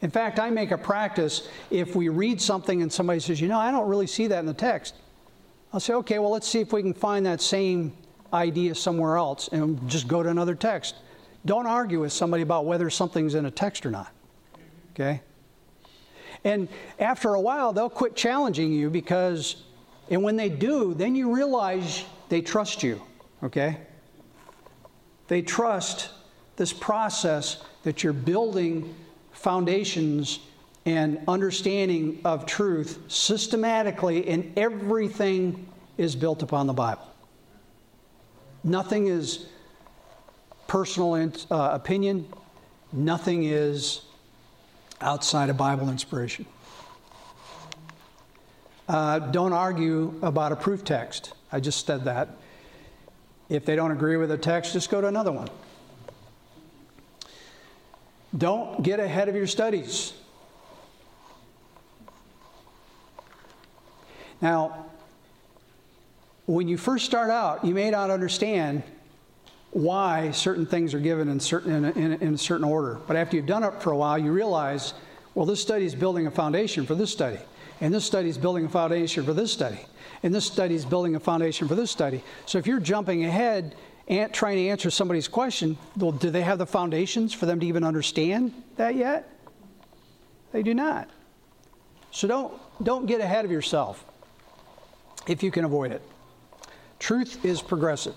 In fact, I make a practice if we read something and somebody says, you know, I don't really see that in the text. I'll say, okay, well, let's see if we can find that same idea somewhere else and just go to another text. Don't argue with somebody about whether something's in a text or not. Okay? And after a while, they'll quit challenging you because, and when they do, then you realize they trust you. Okay? They trust this process that you're building foundations and understanding of truth systematically, and everything is built upon the Bible. Nothing is personal uh, opinion, nothing is outside of Bible inspiration. Uh, don't argue about a proof text. I just said that. If they don't agree with a text, just go to another one. Don't get ahead of your studies. Now, when you first start out, you may not understand why certain things are given in, certain, in, a, in, a, in a certain order. But after you've done it for a while, you realize, well, this study is building a foundation for this study. And this study is building a foundation for this study. And this study is building a foundation for this study. So if you're jumping ahead and trying to answer somebody's question, well, do they have the foundations for them to even understand that yet? They do not. So don't, don't get ahead of yourself if you can avoid it. Truth is progressive.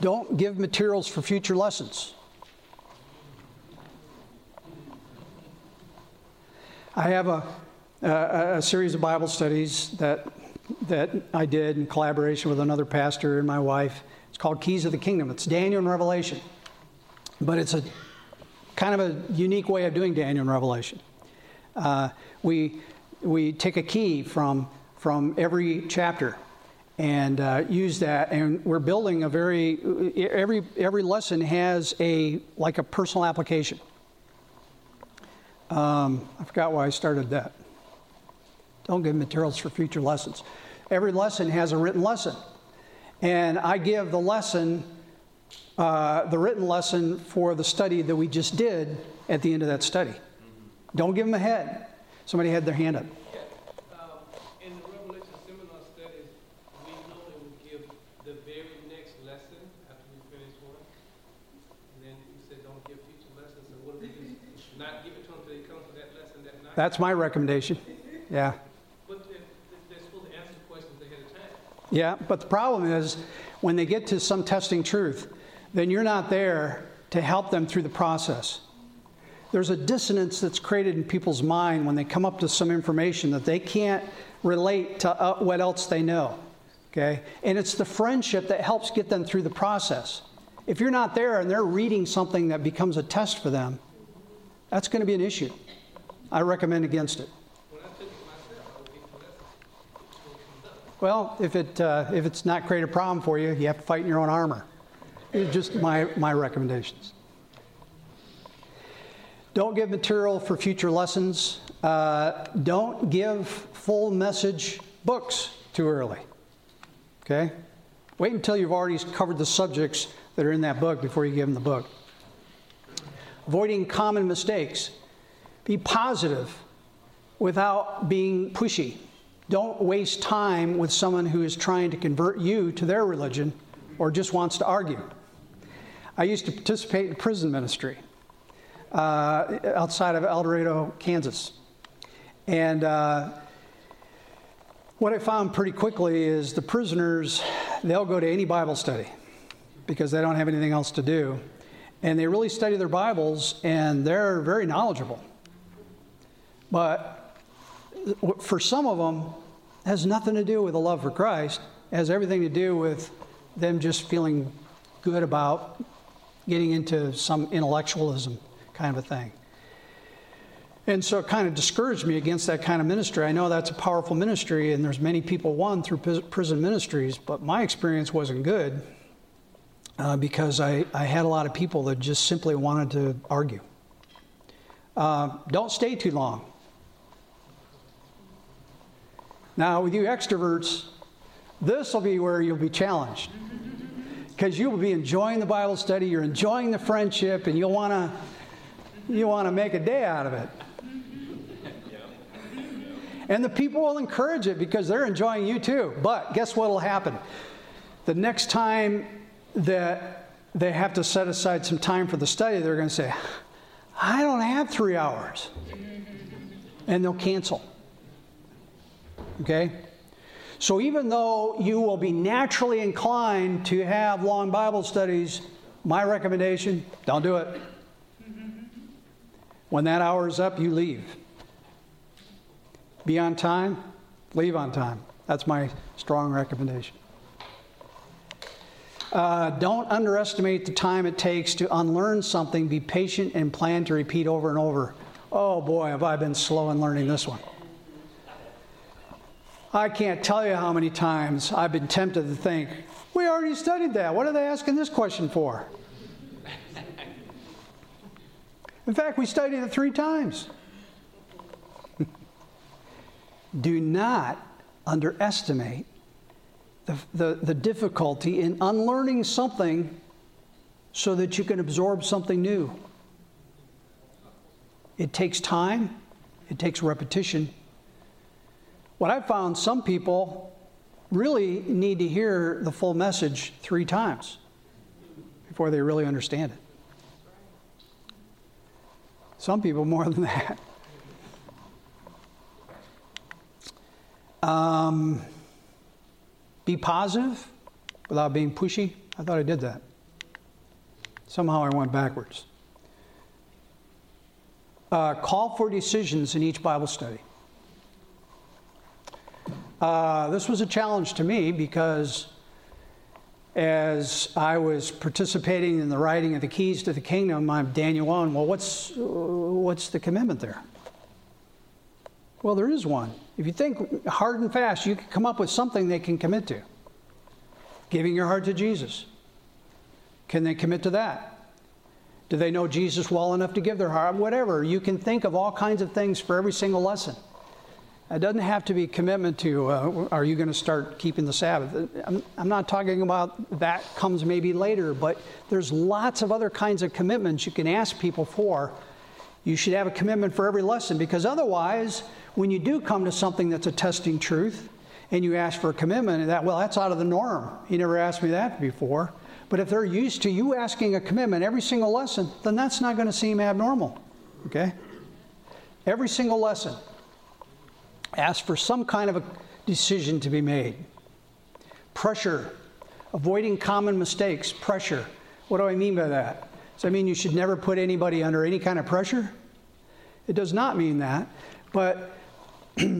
Don't give materials for future lessons. I have a, a, a, series of Bible studies that, that I did in collaboration with another pastor and my wife. It's called Keys of the Kingdom. It's Daniel and Revelation. But it's a kind of a unique way of doing Daniel and Revelation. Uh, we, we take a key from, from every chapter and uh, use that. And we're building a very every every lesson has a like a personal application. Um, I forgot why I started that. Don't give materials for future lessons. Every lesson has a written lesson, and I give the lesson, uh, the written lesson for the study that we just did at the end of that study. Don't give them a head. Somebody had their hand up. That's my recommendation. Yeah. But they're supposed to answer questions ahead of time. Yeah, but the problem is when they get to some testing truth, then you're not there to help them through the process. There's a dissonance that's created in people's mind when they come up to some information that they can't relate to uh, what else they know. Okay? And it's the friendship that helps get them through the process. If you're not there and they're reading something that becomes a test for them, that's going to be an issue. I recommend against it. Well, if, it, uh, if it's not create a problem for you, you have to fight in your own armor. It's just my, my recommendations. Don't give material for future lessons. Uh, don't give full message books too early. Okay? Wait until you've already covered the subjects that are in that book before you give them the book. Avoiding common mistakes. Be positive without being pushy. Don't waste time with someone who is trying to convert you to their religion or just wants to argue. I used to participate in prison ministry uh, outside of El Dorado, Kansas. And uh, what I found pretty quickly is the prisoners, they'll go to any Bible study because they don't have anything else to do. And they really study their Bibles and they're very knowledgeable. But for some of them, has nothing to do with a love for Christ. It has everything to do with them just feeling good about getting into some intellectualism kind of a thing. And so it kind of discouraged me against that kind of ministry. I know that's a powerful ministry, and there's many people won through prison ministries, but my experience wasn't good uh, because I, I had a lot of people that just simply wanted to argue. Uh, don't stay too long. Now, with you extroverts, this will be where you'll be challenged because you will be enjoying the Bible study, you're enjoying the friendship, and you'll want to you want to make a day out of it. And the people will encourage it because they're enjoying you too. But guess what will happen? The next time that they have to set aside some time for the study, they're going to say, I don't have three hours. And they'll cancel. Okay? So even though you will be naturally inclined to have long Bible studies, my recommendation don't do it. When that hour is up, you leave. Be on time, leave on time. That's my strong recommendation. Uh, don't underestimate the time it takes to unlearn something. Be patient and plan to repeat over and over. Oh boy, have I been slow in learning this one. I can't tell you how many times I've been tempted to think, we already studied that. What are they asking this question for? In fact, we studied it three times. Do not underestimate the, the, the, difficulty in unlearning something so that you can absorb something new. It takes time, it takes repetition, What I've found, some people really need to hear the full message three times before they really understand it. Some people more than that. Um, be positive without being pushy. I thought I did that. Somehow I went backwards. Uh, call for decisions in each Bible study. Uh, this was a challenge to me because as I was participating in the writing of the keys to the kingdom, I'm Daniel 1. Well, what's, what's the commitment there? Well, there is one. If you think hard and fast, you can come up with something they can commit to. Giving your heart to Jesus. Can they commit to that? Do they know Jesus well enough to give their heart? Whatever. You can think of all kinds of things for every single lesson. It doesn't have to be commitment to, uh, are you going to start keeping the Sabbath? I'm, I'm, not talking about that comes maybe later, but there's lots of other kinds of commitments you can ask people for. You should have a commitment for every lesson because otherwise, when you do come to something that's a testing truth and you ask for a commitment, that, well, that's out of the norm. You never asked me that before. But if they're used to you asking a commitment every single lesson, then that's not going to seem abnormal. Okay? Every single lesson ask for some kind of a decision to be made. Pressure, avoiding common mistakes, pressure. What do I mean by that? Does that mean you should never put anybody under any kind of pressure? It does not mean that, but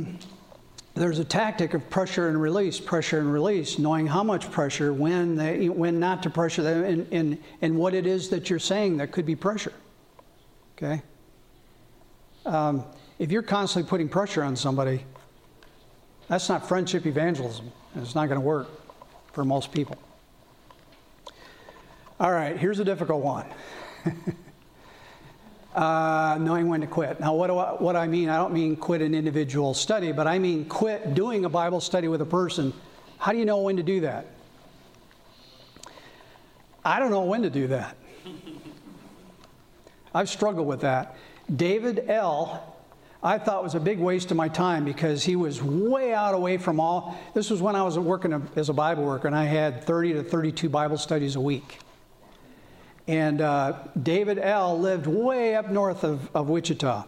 there's a tactic of pressure and release, pressure and release, knowing how much pressure, when, they, when not to pressure them, and, and, and what it is that you're saying that could be pressure. Okay? Um, if you're constantly putting pressure on somebody, that's not friendship evangelism. and It's not going to work for most people. All right, here's a difficult one. uh, knowing when to quit. Now, what do I, what I mean, I don't mean quit an individual study, but I mean quit doing a Bible study with a person. How do you know when to do that? I don't know when to do that. I've struggled with that. David L I thought was a big waste of my time because he was way out away from all. This was when I was working as a Bible worker, and I had 30 to 32 Bible studies a week. And uh, David L. lived way up north of, of Wichita.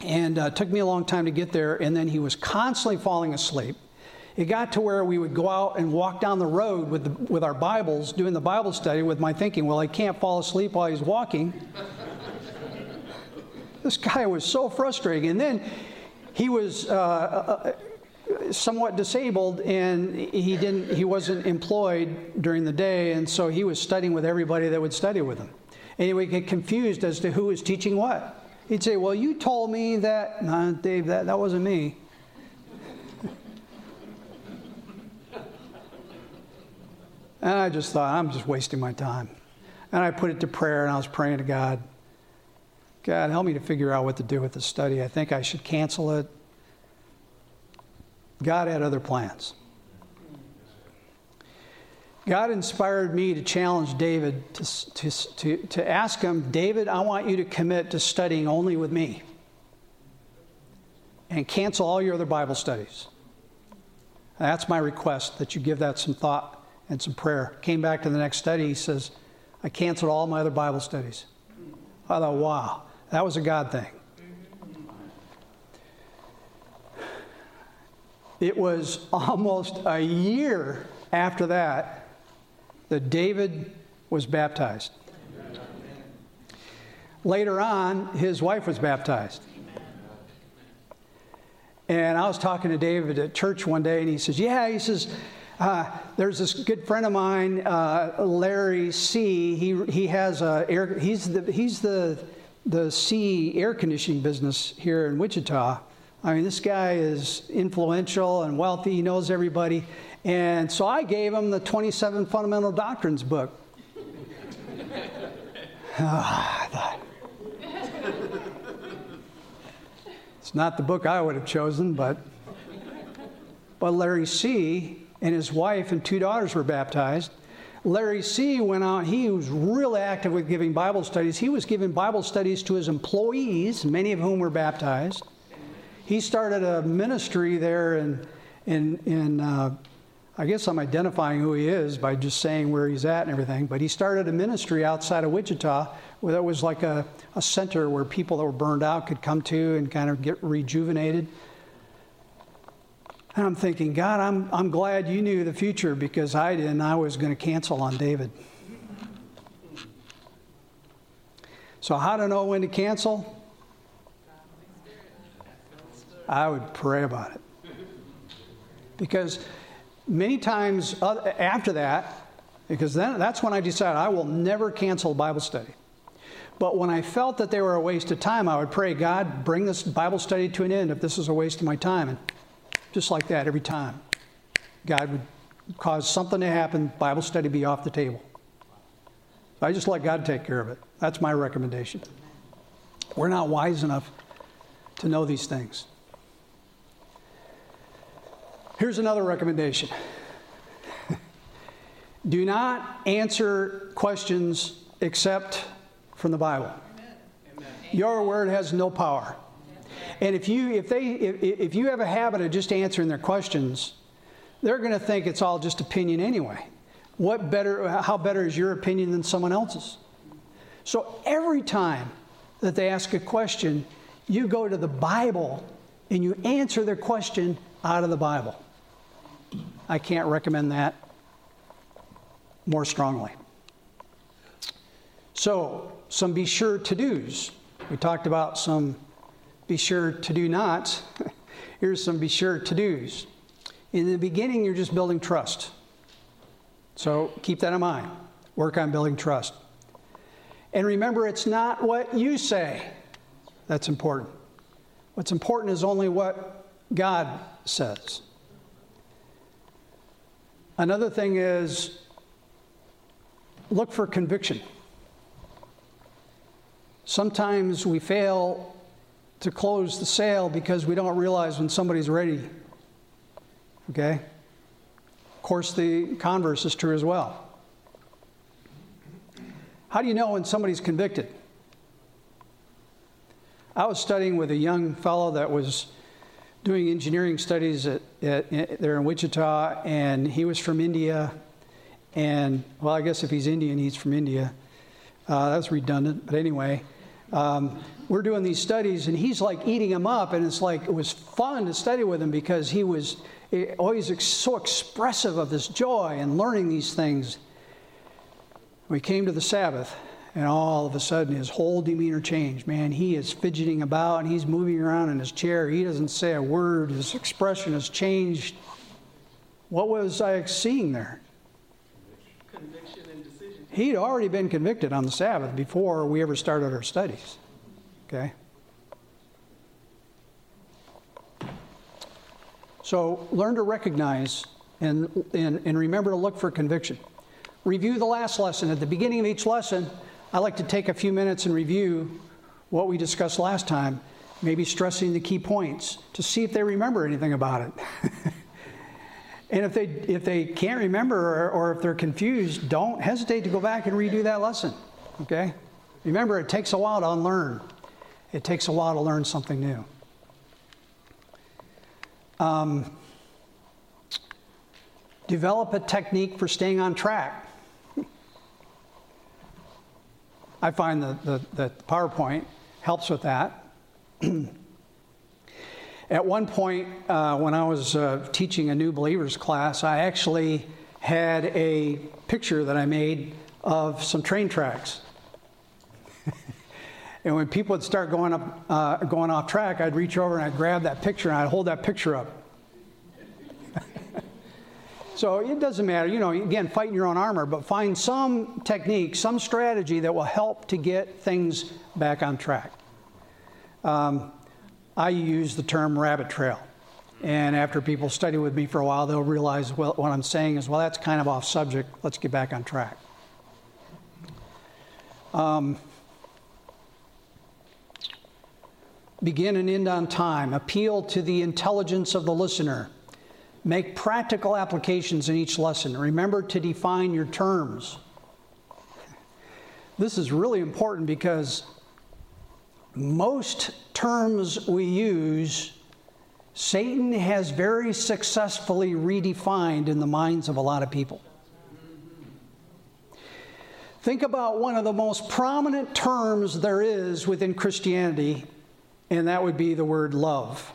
And uh, took me a long time to get there, and then he was constantly falling asleep. It got to where we would go out and walk down the road with, the, with our Bibles, doing the Bible study, with my thinking, well, I can't fall asleep while he's walking. This guy was so frustrating. And then he was uh, uh, somewhat disabled and he didn't he wasn't employed during the day. And so he was studying with everybody that would study with him. And he would get confused as to who was teaching what. He'd say well you told me that. No dave that, that wasn't me. And i just thought i'm just wasting my time. And i put it to prayer and i was praying to god God, help me to figure out what to do with the study. I think I should cancel it. God had other plans. God inspired me to challenge David to, to, to, to ask him, David, I want you to commit to studying only with me and cancel all your other Bible studies. That's my request that you give that some thought and some prayer. Came back to the next study, he says, I canceled all my other Bible studies. I thought, wow. That was a God thing. It was almost a year after that that David was baptized. Later on, his wife was baptized. And I was talking to David at church one day, and he says, Yeah, he says, uh, there's this good friend of mine, uh, Larry C. He, he has a air, he's the, he's the the C air conditioning business here in Wichita. I mean, this guy is influential and wealthy, he knows everybody. And so I gave him the 27 Fundamental Doctrines book. Ah, it's not the book I would have chosen, but, but Larry C. and his wife and two daughters were baptized. Larry C. went out, he was really active with giving Bible studies. He was giving Bible studies to his employees, many of whom were baptized. he started a ministry there in, in, in uh, I guess I'm identifying who he is by just saying where he's at and everything, but he started a ministry outside of Wichita where that was like a, a center where people that were burned out could come to and kind of get rejuvenated. And I'm thinking, God, I'm, I'm glad you knew the future because I didn't. I was going to cancel on David. So, how to know when to cancel? I would pray about it. Because many times after that, because then that's when I decided I will never cancel Bible study. But when I felt that they were a waste of time, I would pray, God, bring this Bible study to an end if this is a waste of my time. And just like that, every time, God would cause something to happen, Bible study be off the table. I just let God take care of it. That's my recommendation. We're not wise enough to know these things. Here's another recommendation do not answer questions except from the Bible. Amen. Your word has no power. And if you if they if, if you have a habit of just answering their questions, they're going to think it's all just opinion anyway. What better how better is your opinion than someone else's? So every time that they ask a question, you go to the Bible and you answer their question out of the Bible. I can't recommend that more strongly. So, some be sure to do's. We talked about some be sure to do nots. Here's some be sure to do's. In the beginning, you're just building trust. So keep that in mind. Work on building trust. And remember, it's not what you say that's important. What's important is only what God says. Another thing is look for conviction. Sometimes we fail to close the sale because we don't realize when somebody's ready. Okay? Of course, the converse is true as well. How do you know when somebody's convicted? I was studying with a young fellow that was doing engineering studies at, at, at, there in Wichita, and he was from India. And, well, I guess if he's Indian, he's from India. Uh, that's redundant, but anyway. Um, we're doing these studies, and he's like eating them up, and it's like it was fun to study with him because he was eh, always so expressive of this joy and learning these things. We came to the Sabbath, and all of a sudden his whole demeanor changed. Man, he is fidgeting about and he's moving around in his chair. He doesn't say a word. His expression has changed. What was I seeing there? Conviction and decision. He'd already been convicted on the Sabbath before we ever started our studies. Okay? So learn to recognize and, and, and remember to look for conviction. Review the last lesson. At the beginning of each lesson, I like to take a few minutes and review what we discussed last time, maybe stressing the key points to see if they remember anything about it. and if they, if they can't remember or, or if they're confused, don't hesitate to go back and redo that lesson. Okay? Remember, it takes a while to unlearn, it takes a while to learn something new. Um, develop a technique for staying on track. I find that the, the PowerPoint helps with that. At one point, uh, when I was uh, teaching a new believers class, I actually had a picture that I made of some train tracks. and when people would start going up, uh, going off track, I'd reach over and I'd grab that picture and I'd hold that picture up. So it doesn't matter, you know, again, fight in your own armor, but find some technique, some strategy that will help to get things back on track. Um, I use the term rabbit trail. And after people study with me for a while, they'll realize well, what I'm saying is, well, that's kind of off subject. Let's get back on track. Um, begin and end on time. Appeal to the intelligence of the listener. Make practical applications in each lesson. Remember to define your terms. This is really important because most terms we use Satan has very successfully redefined in the minds of a lot of people. Think about one of the most prominent terms there is within Christianity, and that would be the word love.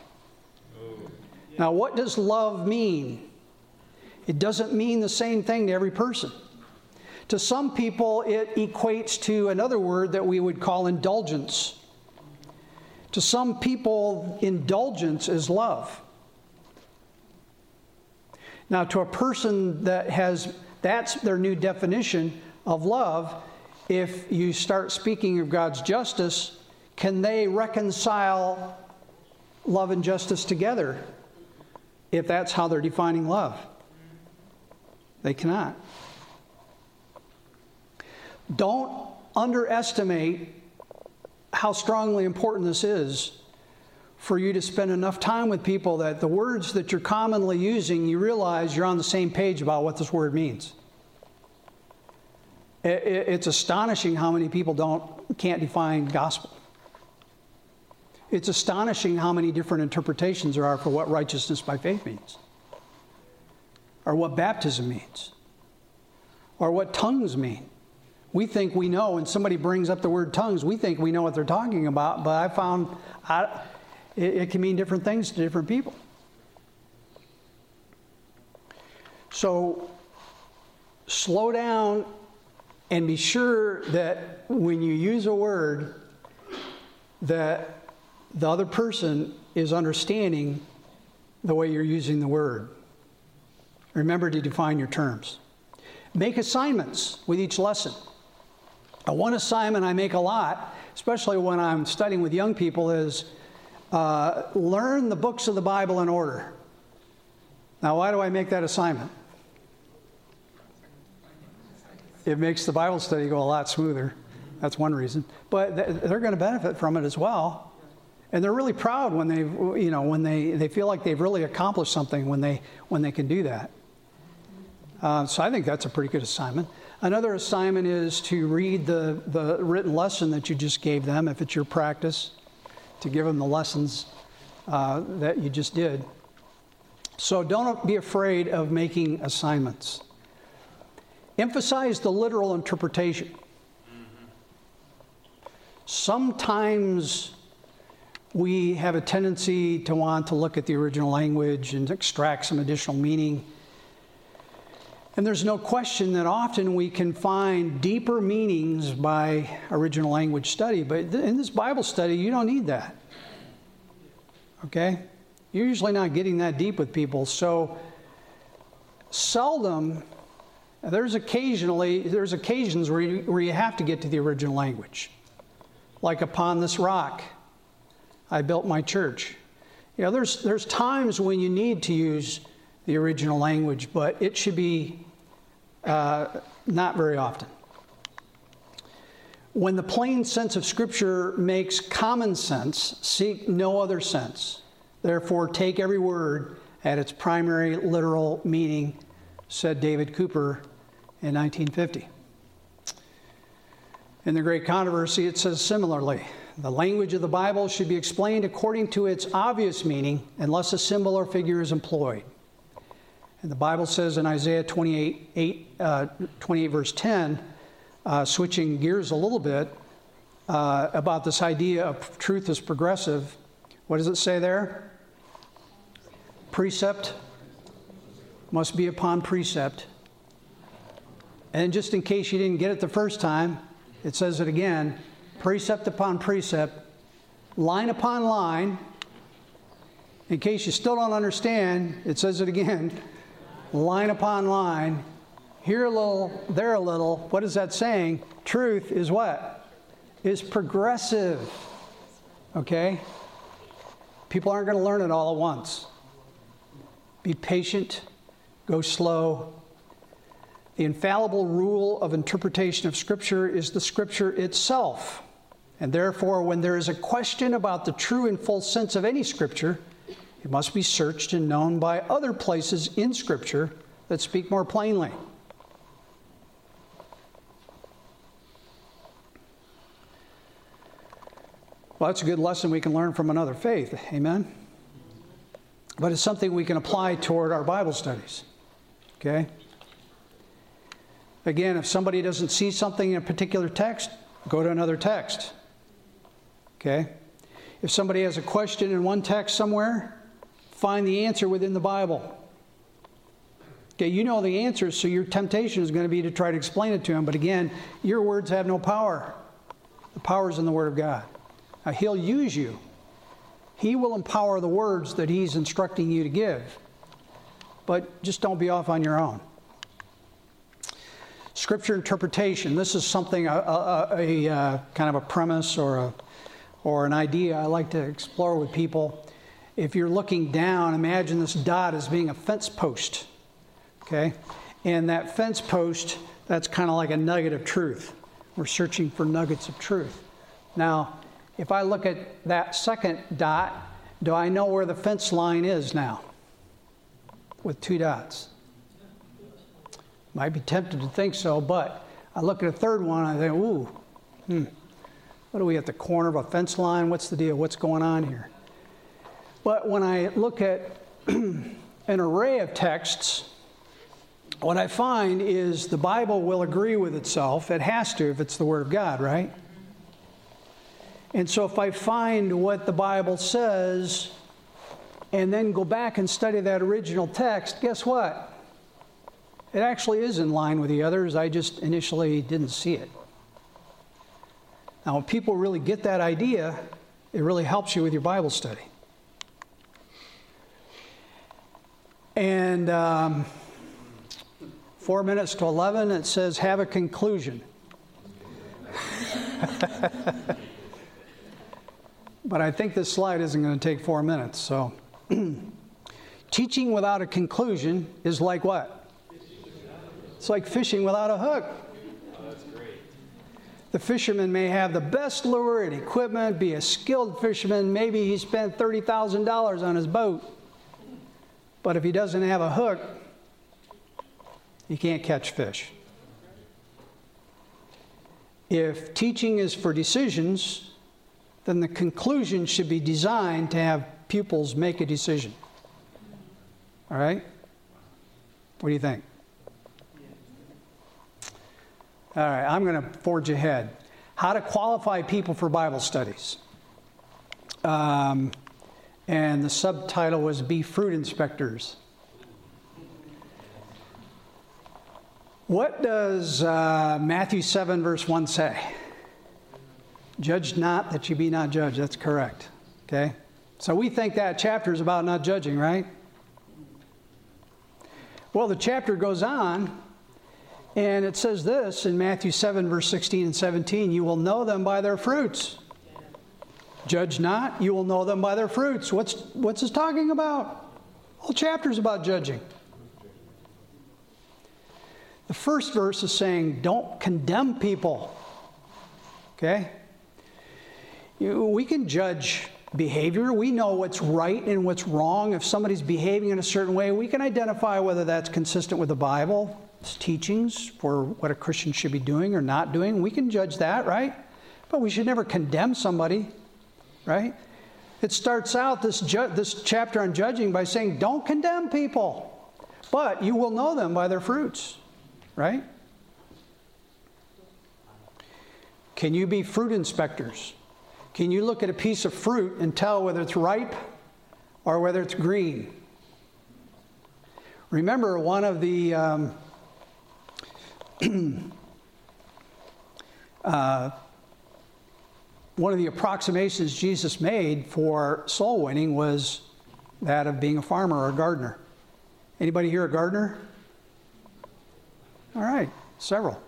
Now, what does love mean? It doesn't mean the same thing to every person. To some people, it equates to another word that we would call indulgence. To some people, indulgence is love. Now, to a person that has that's their new definition of love, if you start speaking of God's justice, can they reconcile love and justice together if that's how they're defining love? They cannot. Don't underestimate how strongly important this is for you to spend enough time with people that the words that you're commonly using, you realize you're on the same page about what this word means. It's astonishing how many people don't can't define gospel. It's astonishing how many different interpretations there are for what righteousness by faith means, or what baptism means, or what tongues mean. We think we know when somebody brings up the word tongues, we think we know what they're talking about, but I found I, it, it can mean different things to different people. So slow down and be sure that when you use a word that the other person is understanding the way you're using the word remember to define your terms make assignments with each lesson one assignment i make a lot especially when i'm studying with young people is uh, learn the books of the bible in order now why do i make that assignment it makes the Bible study go a lot smoother. That's one reason. But they're going to benefit from it as well. And they're really proud when they, you know, when they, they feel like they've really accomplished something when they, when they can do that. Uh, so I think that's a pretty good assignment. Another assignment is to read the, the written lesson that you just gave them, if it's your practice, to give them the lessons uh, that you just did. So don't be afraid of making assignments. Emphasize the literal interpretation. Sometimes we have a tendency to want to look at the original language and extract some additional meaning. And there's no question that often we can find deeper meanings by original language study, but in this Bible study, you don't need that. Okay? You're usually not getting that deep with people, so seldom there's occasionally there's occasions where you, where you have to get to the original language. Like upon this rock, I built my church. You know, there's there's times when you need to use the original language, but it should be uh, not very often. When the plain sense of Scripture makes common sense, seek no other sense. Therefore, take every word at its primary literal meaning, said David Cooper in 1950. In the Great Controversy, it says similarly the language of the Bible should be explained according to its obvious meaning unless a symbol or figure is employed. And the Bible says in Isaiah 28, 8, uh, 28 verse 10, uh, switching gears a little bit, uh, about this idea of truth is progressive. What does it say there? Precept must be upon precept and just in case you didn't get it the first time, it says it again precept upon precept, line upon line. In case you still don't understand, it says it again line upon line. Here a little, there a little. What is that saying? Truth is what? Is progressive. Okay? People aren't going to learn it all at once. Be patient, go slow, the infallible rule of interpretation of Scripture is the Scripture itself. And therefore, when there is a question about the true and full sense of any Scripture, it must be searched and known by other places in Scripture that speak more plainly. Well, that's a good lesson we can learn from another faith. Amen? but it's something we can apply toward our Bible studies. Okay? Again, if somebody doesn't see something in a particular text, go to another text. Okay? If somebody has a question in one text somewhere, find the answer within the Bible. Okay, you know the answer, so your temptation is going to be to try to explain it to him. But again, your words have no power. The power is in the Word of God. Now, He'll use you, He will empower the words that He's instructing you to give. But just don't be off on your own. Scripture interpretation. This is something, a, a, a, a uh, kind of a premise or, a, or an idea I like to explore with people. If you're looking down, imagine this dot as being a fence post Okay? And that fence post, that's kind of like a nugget of truth. We're searching for nuggets of truth. Now, if I look at that second dot, do I know where the fence line is now? With two dots. Might be tempted to think so, but I look at a third one, I think, ooh, hmm, what are we at the corner of a fence line? What's the deal? What's going on here? But when I look at an array of texts, what I find is the Bible will agree with itself. It has to if it's the Word of God, right? And so if I find what the Bible says and then go back and study that original text, guess what? It actually is in line with the others. I just initially didn't see it. Now, when people really get that idea, it really helps you with your Bible study. And. Um, Four minutes to 11, it says, have a conclusion. but I think this slide isn't going to take four minutes. So, teaching without a conclusion is like what? It's like fishing without a hook. The fisherman may have the best lure and equipment, be a skilled fisherman. Maybe he spent $30,000 on his boat. But if he doesn't have a hook, he can't catch fish. If teaching is for decisions, then the conclusion should be designed to have pupils make a decision. All right? What do you think? All right, I'm going to forge ahead. How to qualify people for Bible studies. Um, and the subtitle was Be Fruit Inspectors. What does uh, Matthew 7, verse 1 say? Judge not that you be not judged. That's correct. Okay? So we think that chapter is about not judging, right? Well, the chapter goes on, and it says this in Matthew 7, verse 16 and 17 You will know them by their fruits. Judge not, you will know them by their fruits. What's, what's this talking about? Whole chapter's about judging. The first verse is saying, don't condemn people. Okay? You, we can judge behavior. We know what's right and what's wrong. If somebody's behaving in a certain way, we can identify whether that's consistent with the Bible, teachings for what a Christian should be doing or not doing. We can judge that, right? But we should never condemn somebody, right? It starts out this, ju- this chapter on judging by saying, don't condemn people, but you will know them by their fruits right? Can you be fruit inspectors? Can you look at a piece of fruit and tell whether it's ripe or whether it's green? Remember, one of the um, uh, one of the approximations Jesus made for soul winning was that of being a farmer or a gardener. Anybody here a gardener? All right, several.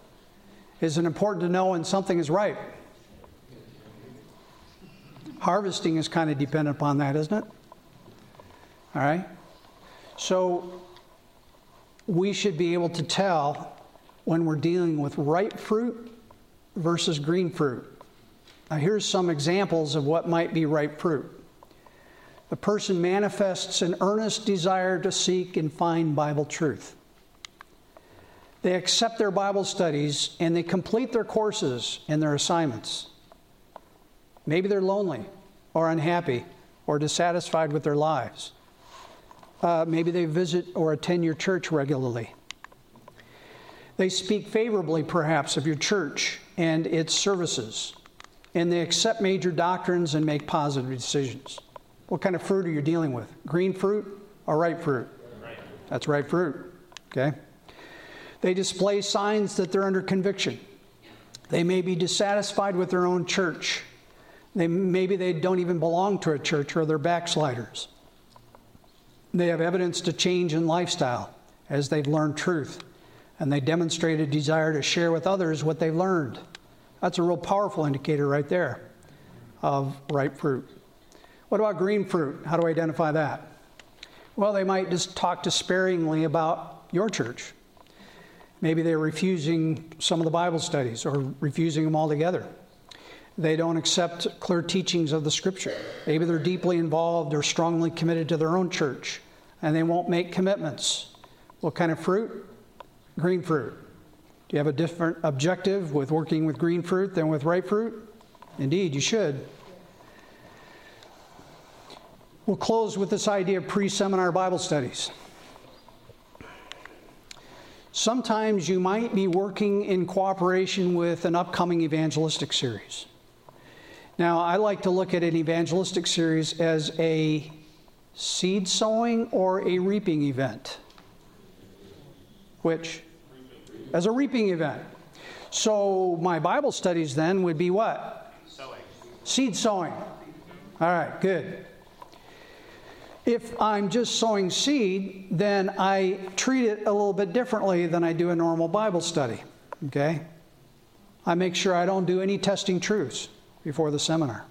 Is it important to know when something is ripe? Harvesting is kind of dependent upon that, isn't it? All right. So we should be able to tell when we're dealing with ripe fruit versus green fruit. Now, here's some examples of what might be ripe fruit. The person manifests an earnest desire to seek and find Bible truth. They accept their Bible studies and they complete their courses and their assignments. Maybe they're lonely or unhappy or dissatisfied with their lives. uh, maybe they visit or attend your church regularly. They speak favorably, perhaps, of your church and its services, and they accept major doctrines and make positive decisions. What kind of fruit are you dealing with? Green fruit or ripe fruit? That's ripe fruit. Okay? They display signs that they're under conviction. They may be dissatisfied with their own church. They, maybe they don't even belong to a church or they're backsliders. They have evidence to change in lifestyle as they've learned truth and they demonstrate a desire to share with others what they've learned. That's a real powerful indicator right there of ripe fruit. What about green fruit? How do I identify that? Well, they might just talk despairingly about your church. Maybe they're refusing some of the Bible studies or refusing them altogether. They don't accept clear teachings of the Scripture. Maybe they're deeply involved or strongly committed to their own church and they won't make commitments. What kind of fruit? Green fruit. Do you have a different objective with working with green fruit than with ripe fruit? Indeed, you should. We'll close with this idea of pre seminar Bible studies. Sometimes you might be working in cooperation with an upcoming evangelistic series. Now, I like to look at an evangelistic series as a seed sowing or a reaping event. Which? As a reaping event. So, my Bible studies then would be what? Sowing. Seed sowing. All right, good. If I'm just sowing seed, then I treat it a little bit differently than I do a normal Bible study. Okay? I make sure I don't do any testing truths before the seminar.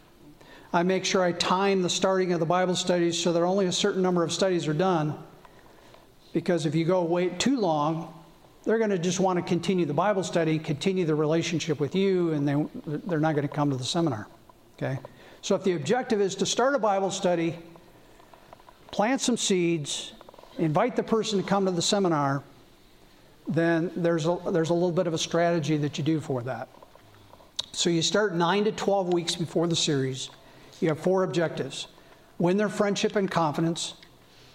I make sure I time the starting of the Bible studies so that only a certain number of studies are done. Because if you go wait too long, they're going to just want to continue the Bible study, continue the relationship with you, and they, they're not going to come to the seminar. Okay? So if the objective is to start a Bible study, plant some seeds, invite the person to come to the seminar, then there's a, there's a little bit of a strategy that you do for that. So you start 9 to 12 weeks before the series. You have four objectives win their friendship and confidence,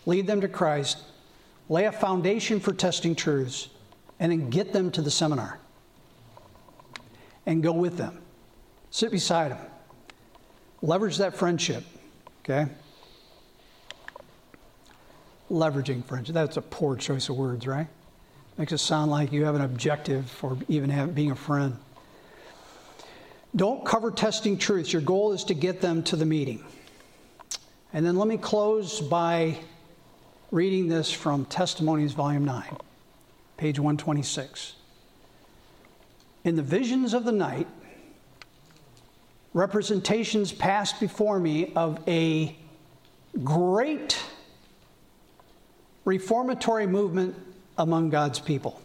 lead them to Christ, lay a foundation for testing truths, and then get them to the seminar. And go with them. Sit beside them. Leverage that friendship, okay? leveraging friendship. That's a poor choice of words, right? Makes it sound like you have an objective for even have, being a friend. Don't cover testing truths. Your goal is to get them to the meeting. And then let me close by reading this from Testimonies, Volume 9, page 126. In the visions of the night, representations passed before me of a great reformatory movement among God's people.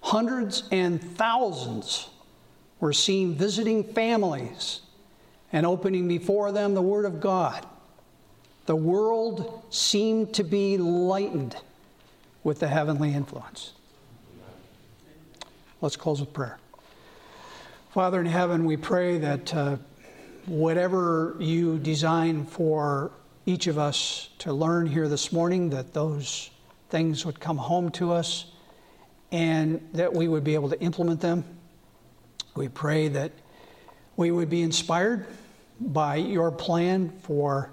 Hundreds and thousands were seen visiting families and opening before them the Word of God. The world seemed to be lightened with the heavenly influence. Let's close with prayer. Father in heaven, we pray that uh, whatever you design for each of us to learn here this morning that those things would come home to us and that we would be able to implement them. We pray that we would be inspired by your plan for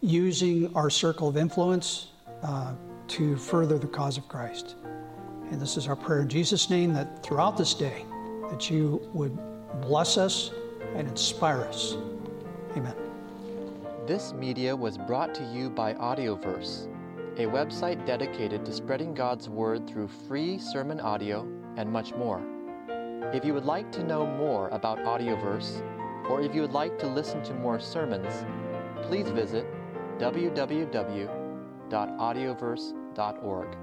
using our circle of influence uh, to further the cause of Christ. And this is our prayer in Jesus' name that throughout this day that you would bless us and inspire us. Amen. This media was brought to you by Audioverse, a website dedicated to spreading God's Word through free sermon audio and much more. If you would like to know more about Audioverse, or if you would like to listen to more sermons, please visit www.audioverse.org.